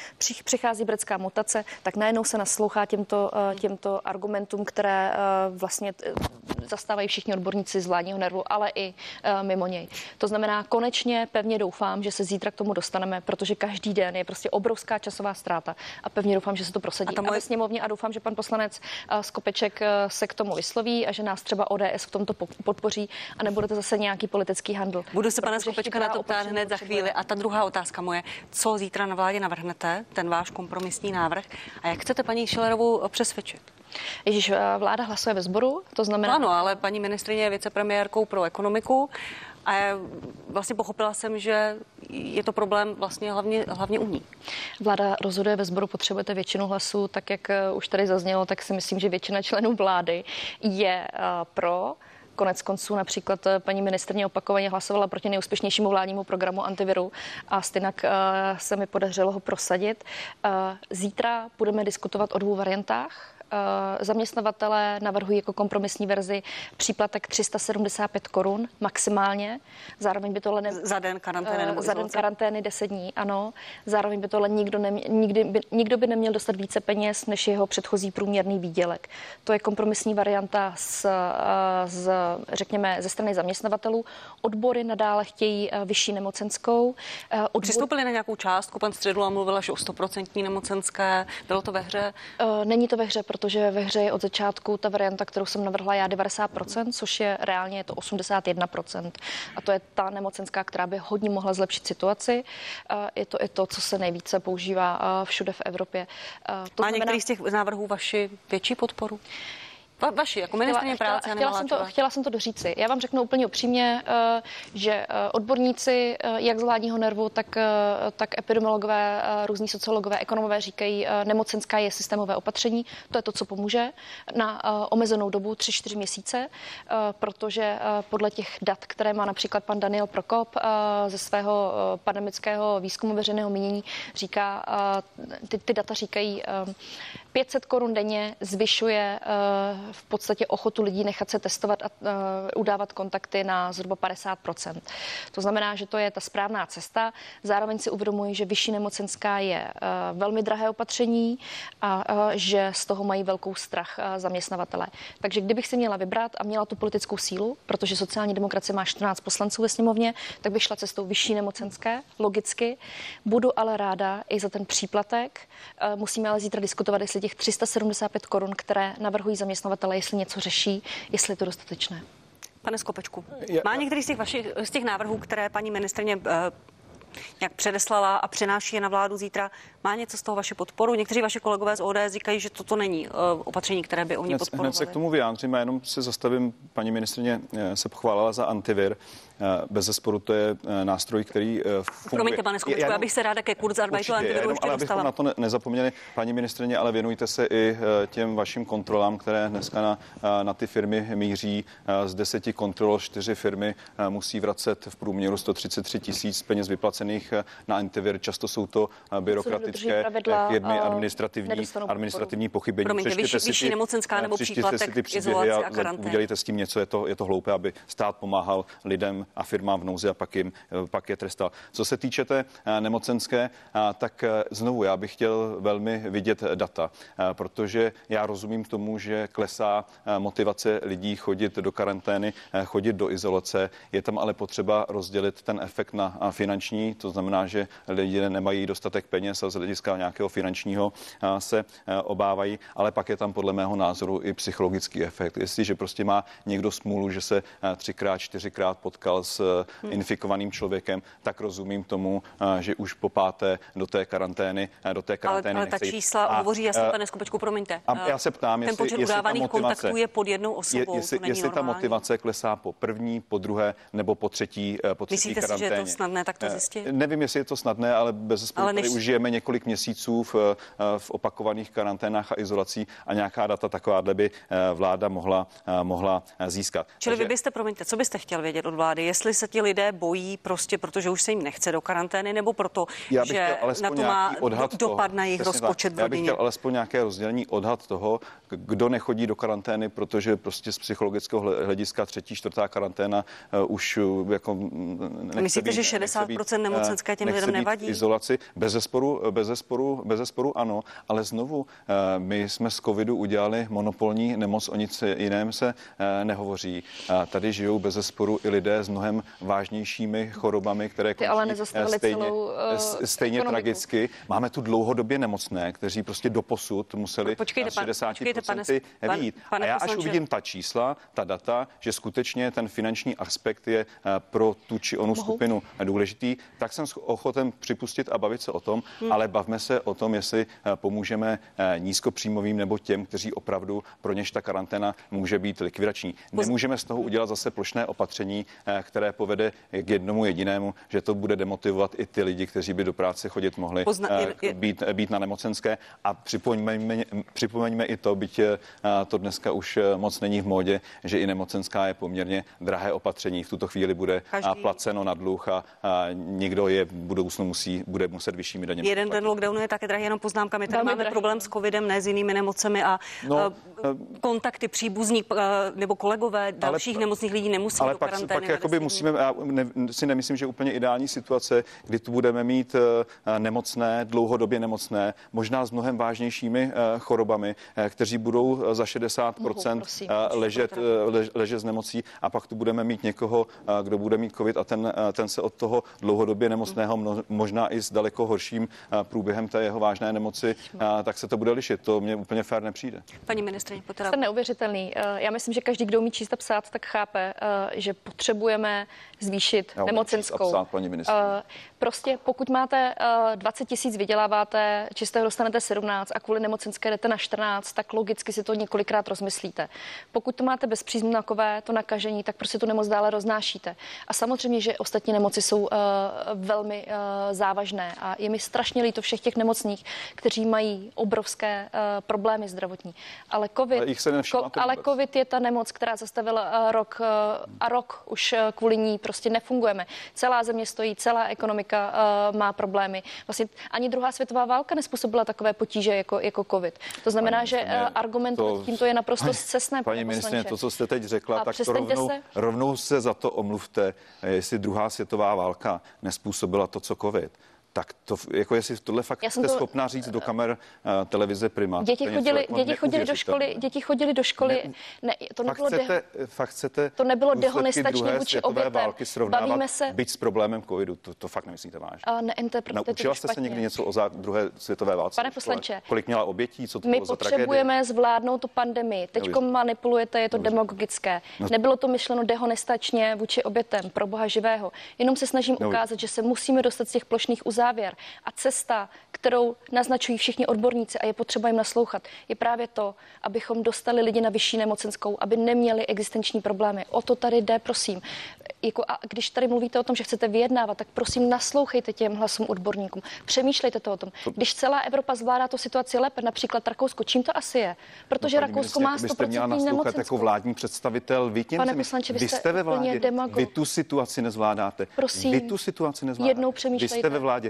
Přichází britská mutace, tak najednou se naslouchá těmto, eh, těmto argumentům, které eh, vlastně zastávají všichni odborníci z vládního nervu, ale i mimo něj. To znamená, konečně pevně doufám, že se zítra k tomu dostaneme, protože každý den je prostě obrovská časová ztráta a pevně doufám, že se to prosadí. A, moje... a ve sněmovně a doufám, že pan poslanec Skopeček se k tomu vysloví a že nás třeba ODS k tomto podpoří a nebude to zase nějaký politický handl. Budu se pana Skopečka na to ptát hned za chvíli. A ta druhá otázka moje, co zítra na vládě navrhnete, ten váš kompromisní návrh a jak chcete paní Šilerovou přesvědčit? Ježíš, eh, vláda hlasuje ve sboru, to znamená... Ano, ale paní ministrině je vicepremiérkou pro ekonomiku a vlastně pochopila jsem, že je to problém vlastně hlavně, hlavně u ní. Vláda rozhoduje ve sboru, potřebujete většinu hlasů, tak jak eh, už tady zaznělo, tak si myslím, že většina členů vlády je pro. Konec konců například eh, paní ministrně opakovaně hlasovala proti neúspěšnějšímu vládnímu programu antiviru a stejnak uh, se mi podařilo ho prosadit. Uh, zítra budeme diskutovat o dvou variantách. Eh, zaměstnavatele navrhují jako kompromisní verzi příplatek 375 korun maximálně. Zároveň by to ale ne... Za den karantény nebo Za den karantény 10 dní, ano. Zároveň by to ale nikdo, nemě... nikdy by, nikdo by neměl dostat více peněz než jeho předchozí průměrný výdělek. To je kompromisní varianta z, eh, z, řekněme, ze strany zaměstnavatelů. Odbory nadále chtějí eh, vyšší nemocenskou. Odbor... Přistoupili na nějakou částku, pan Středula mluvil že o 100% nemocenské. Bylo to ve hře? Není to ve hře, protože ve hře je od začátku ta varianta, kterou jsem navrhla já 90%, což je reálně je to 81%. A to je ta nemocenská, která by hodně mohla zlepšit situaci. Je to i to, co se nejvíce používá všude v Evropě. To Má znamená... některý z těch návrhů vaši větší podporu? Va, vaši, jako ministrině práce. Chtěla, chtěla, jsem to, chtěla jsem to doříci. Já vám řeknu úplně upřímně, eh, že eh, odborníci, eh, jak z vládního nervu, tak, tak epidemiologové, různí sociologové, ekonomové říkají, nemocenská je systémové opatření. To je to, co pomůže na omezenou dobu 3-4 měsíce, protože podle těch dat, které má například pan Daniel Prokop ze svého pandemického výzkumu veřejného mínění, říká, ty, ty data říkají, 500 korun denně zvyšuje eh, v podstatě ochotu lidí nechat se testovat a eh, udávat kontakty na zhruba 50% To znamená, že to je ta správná cesta. Zároveň si uvědomuji, že vyšší nemocenská je eh, velmi drahé opatření a že z toho mají velkou strach zaměstnavatele. Takže kdybych si měla vybrat a měla tu politickou sílu, protože sociální demokracie má 14 poslanců ve sněmovně, tak bych šla cestou vyšší nemocenské, logicky. Budu ale ráda i za ten příplatek. Musíme ale zítra diskutovat, jestli těch 375 korun, které navrhují zaměstnavatele, jestli něco řeší, jestli je to dostatečné. Pane Skopečku, má některý z těch, vašich, z těch návrhů, které paní ministrně eh, nějak předeslala a přenáší je na vládu zítra. Má něco z toho vaše podporu? Někteří vaše kolegové z ODS říkají, že toto není uh, opatření, které by oni podporovali. Hned se k tomu vyjádřím, jenom se zastavím. Paní ministrině eh, se pochválila za antivir. Eh, bez zesporu to je nástroj, který funguje. Promiňte, pane Skopečku, já bych se ráda ke Kurzarbeitu antiviru ještě ale dostala. na to nezapomněli, paní ministrině, ale věnujte se i těm vašim kontrolám, které dneska na, na ty firmy míří. Z deseti kontrol čtyři firmy musí vracet v průměru 133 tisíc peněz vyplacených na antivir. Často jsou to byrokratické firmy, administrativní, administrativní pochybení. Promiňte, vyšší, vyšší ty, nemocenská nebo příplatek, ty izolace a, a. Udělejte s tím něco, je to, je to hloupé, aby stát pomáhal lidem a firmám v nouzi a pak, jim, pak je trestal. Co se týče té nemocenské, tak znovu já bych chtěl velmi vidět data, protože já rozumím tomu, že klesá motivace lidí chodit do karantény, chodit do izolace. Je tam ale potřeba rozdělit ten efekt na finanční, to znamená, že lidé nemají dostatek peněz a z hlediska nějakého finančního se obávají, ale pak je tam podle mého názoru i psychologický efekt. Jestliže prostě má někdo smůlu, že se třikrát, čtyřikrát potkal s hmm. infikovaným člověkem, tak rozumím tomu, že už po páté do té karantény, do té karantény Ale, ale ta čísla a, hovoří jasně, pane Skopečku, promiňte. A já se ptám, ten jestli, počet jestli udávaných motivace, kontaktů je pod jednou osobou. Je, jestli, to není jestli normální. ta motivace klesá po první, po druhé nebo po třetí, po třetí Myslíte karanténě. si, že je to snadné tak to zjistit? Nevím, jestli je to snadné, ale bez ale než... už žijeme několik měsíců v, v opakovaných karanténách a izolací a nějaká data takováhle by eh, vláda mohla, eh, mohla eh, získat. Čili Takže... vy byste, promiňte, co byste chtěl vědět od vlády? Jestli se ti lidé bojí prostě, protože už se jim nechce do karantény, nebo proto, já bych že na to má odhad dopad toho, na jejich rozpočet tak. v rodině? Já bych chtěl alespoň nějaké rozdělení odhad toho, kdo nechodí do karantény, protože prostě z psychologického hlediska třetí, čtvrtá karanténa uh, už jako Myslíte, být, že 60% nemocenské těm lidem nevadí? Izolaci bez zesporu, bez zesporu, bez zesporu ano, ale znovu my jsme z covidu udělali monopolní nemoc, o nic jiném se eh, nehovoří. Tady žijou bez zesporu i lidé s mnohem vážnějšími chorobami, které končí ale eh, stejně, celou, uh, stejně ekonomiku. tragicky. Máme tu dlouhodobě nemocné, kteří prostě doposud museli počkejte, 60% počkejte, pane, vyjít. Pane, A já až uvidím ta čísla, ta data, že skutečně ten finanční aspekt je pro tu či onu Mohu? skupinu důležitý, tak jsem ochoten připustit a bavit se o tom, hmm. ale bavme se o tom, jestli pomůžeme nízkopříjmovým nebo těm, kteří opravdu pro něž ta karanténa může být likvidační. Nemůžeme z toho udělat zase plošné opatření, které povede k jednomu jedinému, že to bude demotivovat i ty lidi, kteří by do práce chodit mohli Pozna, eh, je, být, být na nemocenské. A připomeňme, připomeňme i to, byť eh, to dneska už moc není v módě, že i nemocenská je poměrně drahé opatření. V tuto chvíli bude Každý... placeno na dluh a, a někdo je v budoucnu musí, bude muset vyššími daněmi. Jeden den lockdownu je také drahý, jenom poznámka. My tady máme drahý. problém s covidem, ne s jinými nemocemi a no, kontakty příbuzní nebo kolegové dalších ale, nemocných lidí nemusí ale do pak, karantény. pak jakoby musíme, já ne, si nemyslím, že úplně ideální situace, kdy tu budeme mít nemocné, dlouhodobě nemocné, možná s mnohem vážnějšími chorobami, kteří budou za 60% prosím, ležet, lež, ležet z nemocí a pak tu budeme mít někoho, kdo bude mít covid a ten, ten se od toho dlouhodobě nemocného, možná i s daleko horším průběhem té jeho vážné nemoci, tak se to bude lišit. To mě úplně fér nepřijde. Paní ministrině Jste neuvěřitelný. Eh, já myslím, že každý, kdo umí číst a psát, tak chápe, eh, že potřebujeme zvýšit Já nemocenskou. Psát, paní uh, prostě pokud máte uh, 20 tisíc, vyděláváte, čistého dostanete 17 a kvůli nemocenské jdete na 14, tak logicky si to několikrát rozmyslíte. Pokud to máte bezpříznakové, to nakažení, tak prostě tu nemoc dále roznášíte. A samozřejmě, že ostatní nemoci jsou uh, velmi uh, závažné a je mi strašně líto všech těch nemocných, kteří mají obrovské uh, problémy zdravotní. Ale COVID, ale, se ko, ale COVID je ta nemoc, která zastavila uh, rok uh, a rok už uh, kvůli ní prostě nefungujeme. Celá země stojí, celá ekonomika uh, má problémy. Vlastně ani druhá světová válka nespůsobila takové potíže jako, jako COVID. To znamená, paní že uh, argumentovat to, tímto je naprosto cestné. Paní ministrině, to, co jste teď řekla, a tak to rovnou se... rovnou se za to omluvte, jestli druhá světová válka nespůsobila to, co COVID tak to, jako jestli tohle fakt jste to- schopná říct do kamer uh, televize Prima. Děti je něco chodili, jako děti chodili do školy, děti chodili do školy. Ne, Ne, to Fakt nebylo de, chcete, fakt chcete to nebylo dehonestační vůči obětem. války srovnávat, Bavíme se- byť s problémem covidu, to, to fakt nemyslíte vážně. a Naučila jste se někdy něco o zá, druhé světové válce? Pane poslanče, Kolik měla obětí, co to My bylo za potřebujeme zvládnout tu pandemii. Teď manipulujete, je to Dobře. demagogické. No. Nebylo to myšleno dehonestačně vůči obětem, pro boha živého. Jenom se snažím ukázat, že se musíme dostat z těch plošných uzávěr. A cesta, kterou naznačují všichni odborníci a je potřeba jim naslouchat, je právě to, abychom dostali lidi na vyšší nemocenskou, aby neměli existenční problémy. O to tady jde, prosím. Jako a když tady mluvíte o tom, že chcete vyjednávat, tak prosím naslouchejte těm hlasům odborníkům. Přemýšlejte to o tom. Když celá Evropa zvládá tu situaci lépe, například Rakousko, čím to asi je? Protože No, Rakousko má ministryně, byste měla 100% naslouchat nemocenskou. jako vládní představitel. Vy, těm Pane poslanče, vy vy jste ve vládě, vy tu situaci nezvládáte. Prosím, vy tu situaci nezvládáte. jednou Vy přemýšlejte. jste ve vládě.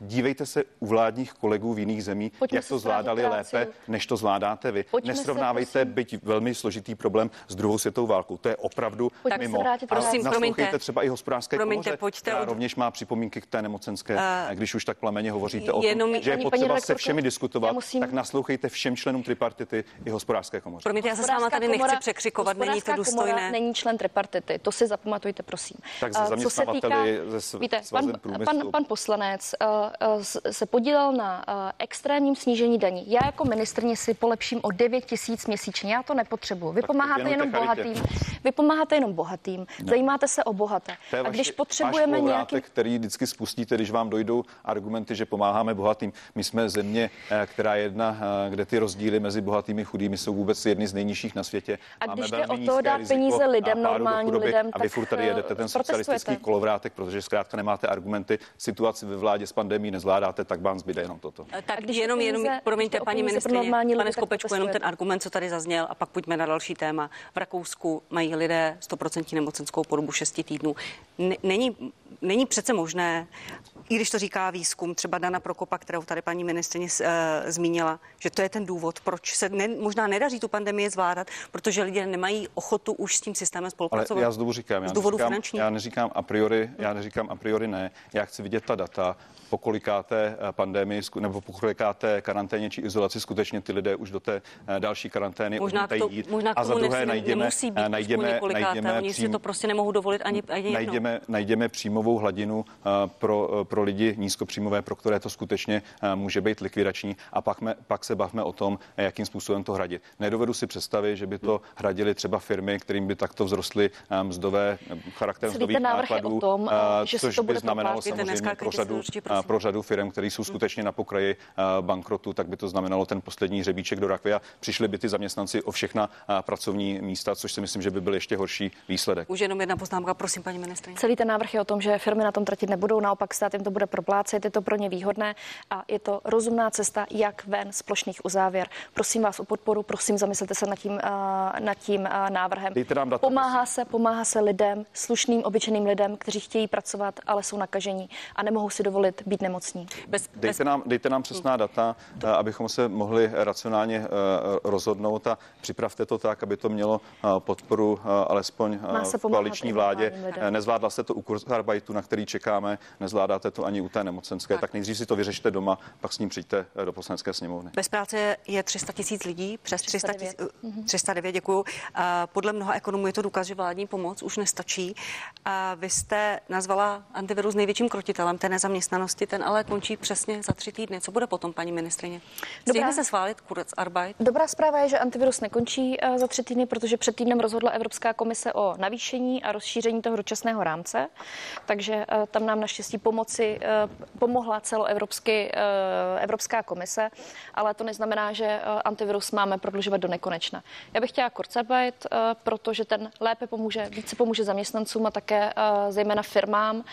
Dívejte se u vládních kolegů v jiných zemích, Pojďme jak se to zvládali práci. lépe, než to zvládáte vy. Pojďme se, Nesrovnávejte, prosím. byť velmi složitý problém s druhou světovou válkou. To je opravdu Pojďme se mimo. vrátit A práci. Prosím, naslouchejte promiňte. třeba i hospodářské Promiňte, komoře, pojďte která od- rovněž má připomínky k té nemocenské, když už tak plameně hovoříte o tom, že je Paní- paní potřeba se všemi diskutovat, musím- tak naslouchejte všem členům tripartity i hospodářské komoře. Promiňte, já se s váma tady nechci překřikovat, není to důstojné. Není člen tripartity, to si zapamatujte, prosím. Tak se A co zaměstnavateli ze víte, svazem pan, průmyslu. pan, pan poslanec uh, uh, s- se podílel na uh, extrémním snížení daní. Já jako ministrně si polepším o 9 tisíc měsíčně, já to nepotřebuju. Vy Tak pomáháte jenom charitě. bohatým. Vy pomáháte jenom bohatým. Zajímáte se o bohaté. To je A když váš potřebujeme nějaký který vždycky spustíte, když vám dojdou argumenty, že pomáháme bohatým. My jsme země, eh, která je jedna, eh, kde ty rozdíly mezi bohatými a chudými jsou vůbec jedny z nejnižších na světě. A Máme když jde o to dát peníze lidem, normálním chudoby lidem, A vy furt tady eh, jedete ten socialistický kolovrátek, protože zkrátka nemáte argumenty, situaci ve vládě s pandemí nezvládáte, tak vám zbyde jenom toto. Tak A když jenom, jenom, promiňte, paní ministrině, pane tak Skopečku, jenom ten argument, co tady zazněl, a pak pojďme na další téma. V Rakousku mají lidé 100% nemocenskou po dobu 6 týdnů. Není, není přece možné, i když to říká výzkum, třeba Dana Prokopa, kterou tady paní ministrině uh, zmínila, že to je ten důvod, proč se ne, možná nedaří tu pandemii zvládat, protože lidé nemají ochotu už s tím systémem Ale spolupracovat. já znovu říkám, já z důvodu neříkám, já neříkám a priori, já neříkám a priori ne. Já chci vidět ta data, po kolikáté eh, pandemii nebo po kolikáté karanténě či izolaci skutečně ty lidé už do té eh, další karantény Možná odmítají to, jít. možná a za druhé nemusí, najdeme, nemusí být eh, najdeme, najdeme, oni si přím- to prostě nemohou dovolit ani, ani jednou. najdeme, najdeme příjmovou hladinu pro, pro lidi nízkopříjmové, pro které to skutečně může být likvidační a pak, me, pak se bavme o tom, jakým způsobem to hradit. Nedovedu si představit, že by to hradili třeba firmy, kterým by takto vzrostly mzdové charakter mzdových je o nákladů, tom, že což to by bude znamenalo samozřejmě pro si řadu, eh, pro řadu firm, které jsou skutečně na pokraji eh, bankrotu, tak by to znamenalo ten poslední hřebíček do rakve a přišli by ty zaměstnanci o všechna eh, pracovní místa, což si myslím, že by byl ještě horší výsledek. Už jenom jedna poznámka, prosím, paní ministrině. Celý ten návrh je o tom, že firmy na tom tratit nebudou, naopak stát jim to bude proplácet, je to pro ně výhodné a je to rozumná cesta, jak ven z plošných uzávěr. Prosím vás o podporu, prosím, zamyslete se nad tím, uh, nad tím návrhem. Data, pomáhá se, pomáhá se lidem, slušným, obyčejným lidem, kteří chtějí pracovat, ale jsou nakažení a nemohou si dovolit být nemocní. Bez, bez, Dejte nám, dejte nám přesná data, eh, abychom se mohli racionálně eh, rozhodnout a připravte to tak, aby to mělo eh, podporu alespoň v koaliční vládě. Nezvládla jste to u kurzarbeitu, na který čekáme, nezvládáte to ani u té nemocenské, tak, tak nejdřív si to vyřešte doma, pak s ním přijďte do poslanecké sněmovny. Bez práce je 300 tisíc lidí, přes 300 309. tisíc, uh, 309, děkuju. Podle mnoha ekonomů je to důkaz, že vládní pomoc už nestačí. A vy jste nazvala antivirus největším krotitelem té nezaměstnanosti, ten ale končí přesně za tři týdny. Co bude potom, paní ministrině? Stihne se schválit Kurzarbeit? Dobrá zpráva je, že antivirus nekončí eh, za tři týdny, protože před týdnem rozhodla Evropská komise o navýšení a rozšíření toho dočasného rámce. Takže eh, tam nám naštěstí pomoci eh, pomohla celoevropsky Evropská komise, ale to neznamená, že antivirus máme prodlužovat do nekonečna. Já bych chtěla Kurzarbeit, protože ten lépe pomůže, více pomůže zaměstnancům a také zejména firmám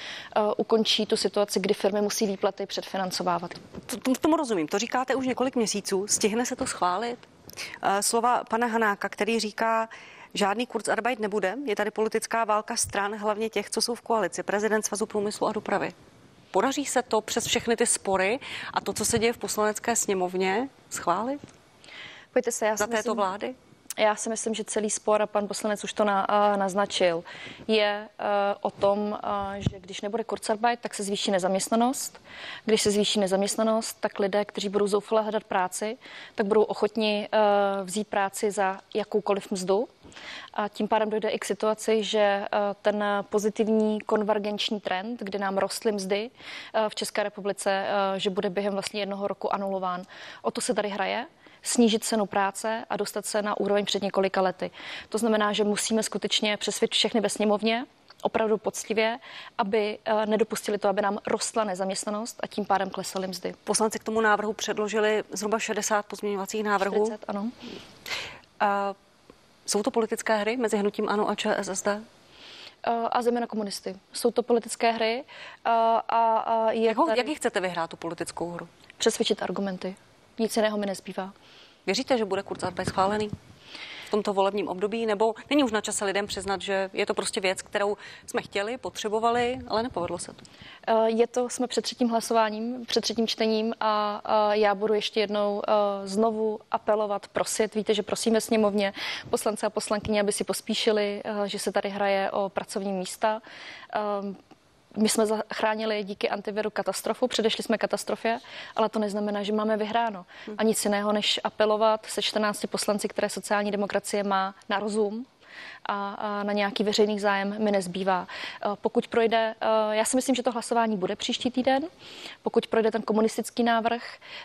ukončí tu situaci, kdy firmy musí výplaty předfinancovávat. To, to, tomu rozumím. To říkáte už několik měsíců. Stihne se to schválit? Eh, Slova pana Hanáka, který říká, žádný Kurzarbeit nebude. Je tady politická válka stran, hlavně těch, co jsou v koalici. Prezident Svazu průmyslu a dopravy. Podaří se to přes všechny ty spory a to, co se děje v poslanecké sněmovně, schválit Pojďte se, já za této myslím, vlády? Já si myslím, že celý spor, a pan poslanec už to na, uh, naznačil, je uh, o tom, uh, že když nebude Kurzarbeit, tak se zvýší nezaměstnanost. Když se zvýší nezaměstnanost, tak lidé, kteří budou zoufale hledat práci, tak budou ochotni uh, vzít práci za jakoukoliv mzdu. A tím pádem dojde i k situaci, že ten pozitivní konvergenční trend, kdy nám rostly mzdy v České republice, že bude během vlastně jednoho roku anulován. O to se tady hraje snížit cenu práce a dostat se na úroveň před několika lety. To znamená, že musíme skutečně přesvědčit všechny ve sněmovně, opravdu poctivě, aby eh, nedopustili to, aby nám rostla nezaměstnanost a tím pádem klesaly mzdy. Poslanci k tomu návrhu předložili zhruba 60 pozměňovacích návrhů. 40, ano. A jsou to politické hry mezi hnutím ANO a ČSSD? Eh, a zejména komunisty. Jsou to politické hry a, a, a je jak, ho, tady... jak ji chcete vyhrát, tu politickou hru? Přesvědčit argumenty. Nic jiného mi nezbývá. Věříte, že bude Kurzarbeit schválený? v tomto volebním období, nebo není už na čase lidem přiznat, že je to prostě věc, kterou jsme chtěli, potřebovali, ale nepovedlo se to? Eh, je to, jsme před třetím hlasováním, před třetím čtením a, a já budu ještě jednou eh, znovu apelovat, prosit. Víte, že prosíme sněmovně poslance a poslankyně, aby si pospíšili, eh, že se tady hraje o pracovní místa. My jsme zachránili díky antiviru katastrofu, předešli jsme katastrofě, ale to neznamená, že máme vyhráno. A nic jiného, než apelovat se 14 poslanci, které sociální demokracie má na rozum, a, na nějaký veřejný zájem mi nezbývá. Pokud projde, já si myslím, že to hlasování bude příští týden. Pokud projde ten komunistický návrh,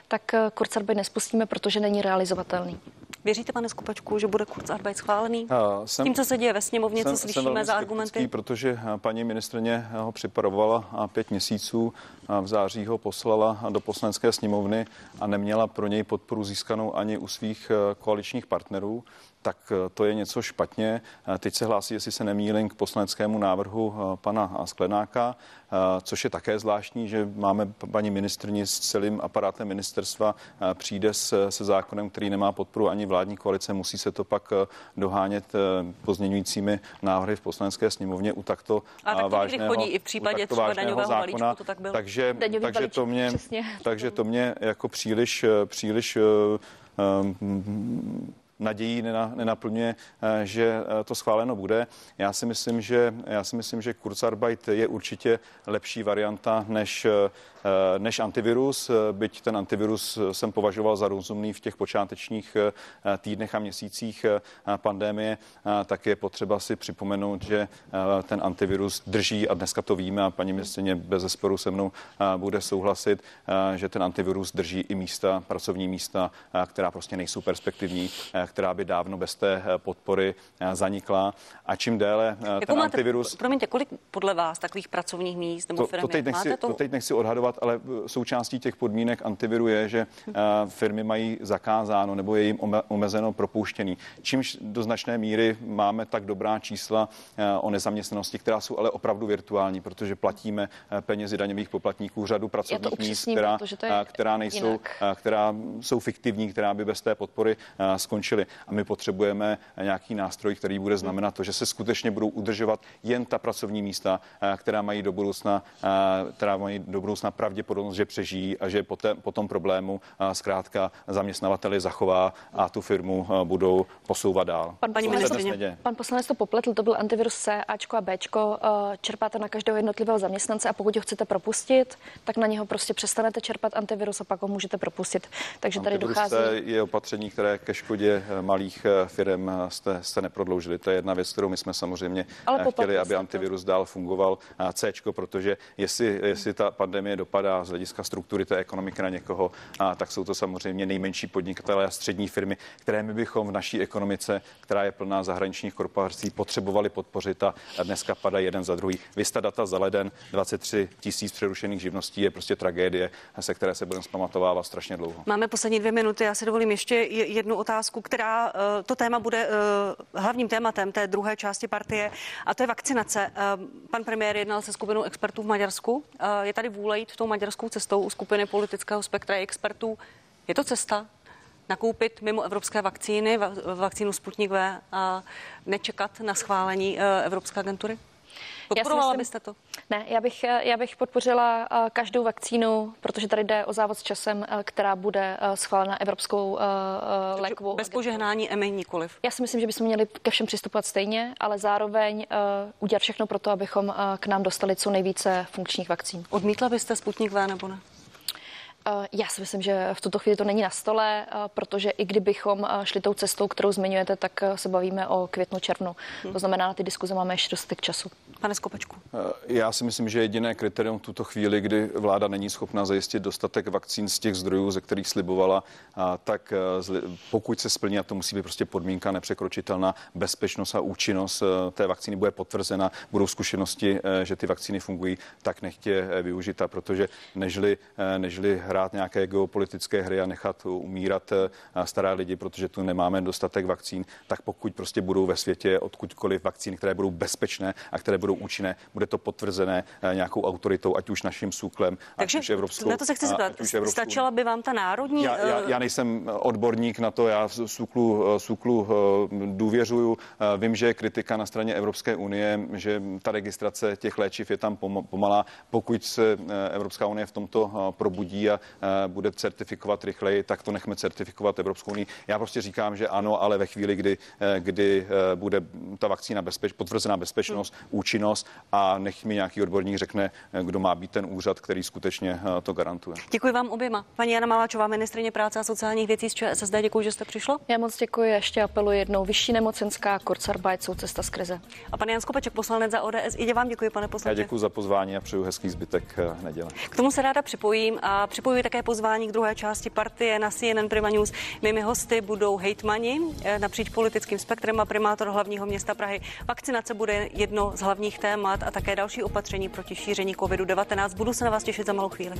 tak Kurzarbeit nespustíme, protože není realizovatelný. Věříte, pane Skupečku, že bude Kurzarbeit schválený? Uh, jsem, Tím, co se děje ve sněmovně, jsem, co slyšíme za argumenty? protože paní ministrně ho připravovala pět měsíců, v září ho poslala do poslanecké sněmovny a neměla pro něj podporu získanou ani u svých koaličních partnerů tak eh, to je něco špatně. Eh, teď se hlásí, jestli se nemýlím, k poslaneckému návrhu eh, pana Sklenáka, což je také zvláštní, že máme paní ministrni s celým aparátem ministerstva přijde se, se zákonem, který nemá podporu ani vládní koalice, musí se to pak dohánět pozměňujícími návrhy v poslanecké sněmovně u takto A tak to vážného, chodí i v případě třeba daňového zákona, balíčku, to tak bylo. Takže, Daňový takže, balíček, to mě, přesně. takže to mě jako příliš, příliš um, nadějí nenaplňuje, eh, že eh, to schváleno bude. Já si myslím, že, já si myslím, že Kurzarbeit je určitě lepší varianta než eh, než antivirus, byť ten antivirus jsem považoval za rozumný v těch počátečních týdnech a měsících pandémie, tak je potřeba si připomenout, že ten antivirus drží a dneska to víme a paní ministrině bez zesporu se mnou bude souhlasit, že ten antivirus drží i místa, pracovní místa, která prostě nejsou perspektivní, která by dávno bez té podpory zanikla. A čím déle Jakou ten máte, antivirus... Promiňte, kolik podle vás takových pracovních míst nebo firmy? To, to, teď nechci, máte to? to teď nechci odhadovat, ale součástí těch podmínek antiviru je, že eh, firmy mají zakázáno nebo je jim omezeno propouštěný. Čímž do značné míry máme tak dobrá čísla eh, o nezaměstnanosti, která jsou ale opravdu virtuální, protože platíme eh, penězi daňových poplatníků řadu pracovních míst, která, která nejsou, jinak. která jsou fiktivní, která by bez té podpory skončily. A my potřebujeme nějaký nástroj, který bude znamenat to, že se skutečně budou udržovat jen ta pracovní místa, která mají do budoucna, která mají do budoucna pravděpodobnost, že přežijí a že po, té, po tom problému zkrátka zaměstnavateli zachová a tu firmu budou posouvat dál. Pan, paní ministrině, pan poslanec to popletl, to byl antivirus C, Ačko a Bčko. Čerpáte na každého jednotlivého zaměstnance a pokud ho chcete propustit, tak na něho prostě přestanete čerpat antivirus a pak ho můžete propustit. Takže tady dochází. je opatření, které ke škodě malých e, firm e, jste, jste neprodloužili. To je jedna věc, kterou my jsme samozřejmě Ale chtěli, aby antivirus dál fungoval. C, protože jestli, jestli ta pandemie dopadá z hlediska struktury té ekonomiky na někoho, a tak jsou to samozřejmě nejmenší podnikatelé a střední firmy, které my bychom v naší ekonomice, která je plná zahraničních korporací, potřebovali podpořit a dneska padají jeden za druhý. Vysta data za leden 23 tisíc přerušených živností je prostě tragédie, se které se budeme zpamatovávat strašně dlouho. Máme poslední dvě minuty. Já si dovolím ještě jednu otázku, která eh, to téma bude eh, hlavním tématem té druhé části partie, a to je vakcinace. Eh, pan premiér jednal se skupinou expertů v Maďarsku. Je tady vůle jít tou maďarskou cestou u skupiny politického spektra expertů. Je to cesta nakoupit mimo evropské vakcíny, vakcínu Sputnik V a nečekat na schválení Evropské agentury? Podporovala myslím, byste to? Ne, já bych, já bych podpořila eh, každou vakcínu, protože tady jde o závod s časem, eh, která bude eh, schválena Evropskou lékovou Bez požehnání EMI nikoliv. Já si myslím, že bychom měli ke všem přistupovat stejně, ale zároveň udělat všechno pro to, abychom k nám dostali co nejvíce funkčních vakcín. Odmítla byste Sputnik V nebo ne? Eh, já si myslím, že v tuto chvíli to není na stole, eh, protože i kdybychom eh, šli tou cestou, kterou zmiňujete, tak se bavíme o květnu, červnu. To znamená, na ty diskuze máme ještě dostatek času. Pane Skopečku. Já si myslím, že jediné kritérium v tuto chvíli, kdy vláda není schopna zajistit dostatek vakcín z těch zdrojů, ze kterých slibovala, tak pokud se splní, a to musí být prostě podmínka nepřekročitelná, bezpečnost a účinnost té vakcíny bude potvrzena, budou zkušenosti, že ty vakcíny fungují, tak nechtě využita, protože nežli, nežli hrát nějaké geopolitické hry a nechat umírat eh, staré lidi, protože tu nemáme dostatek vakcín, tak pokud prostě budou ve světě odkudkoliv vakcíny, které budou bezpečné a které budou účinné, bude to potvrzené eh, nějakou autoritou, ať už naším SÚKLem, Takže ať už Evropskou. Na to se chci zeptat. Stačila by vám ta národní? Já, já, já nejsem odborník na to, já SÚKLu, SÚKLu důvěřuju. Vím, že je kritika na straně Evropské unie, že ta registrace těch léčiv je tam pomalá. Pokud se eh, Evropská unie v tomto probudí a Eh, bude certifikovat rychleji, tak to nechme certifikovat Evropskou unii. Já prostě říkám, že ano, ale ve chvíli, kdy, eh, kdy eh, bude ta vakcína bezpeč, potvrzená bezpečnost, hmm. účinnost a nech mi nějaký odborník řekne, kdo má být ten úřad, který skutečně to garantuje. Děkuji vám oběma. Paní Jana Maláčová, ministrině práce a sociálních věcí z ČSSD, děkuji, že jste přišla. Já moc děkuji, ještě apeluji jednou. Vyšší nemocenská, Kurzarbeit jsou cesta z krize. A pan Jan Skopeček, poslanec za ODS, i vám děkuji, pane poslanče. Já děkuji za pozvání a přeju hezký zbytek neděle. K tomu se ráda připojím a připojuji také pozvání k druhé části partie na CNN Prima News. Mými hosty budou hejtmani eh, napříč politickým spektrem a primátor hlavního města Prahy. Vakcinace bude jedno z hlavních témat a také další opatření proti šíření COVID-19. Budu se na vás těšit za malou chvíli.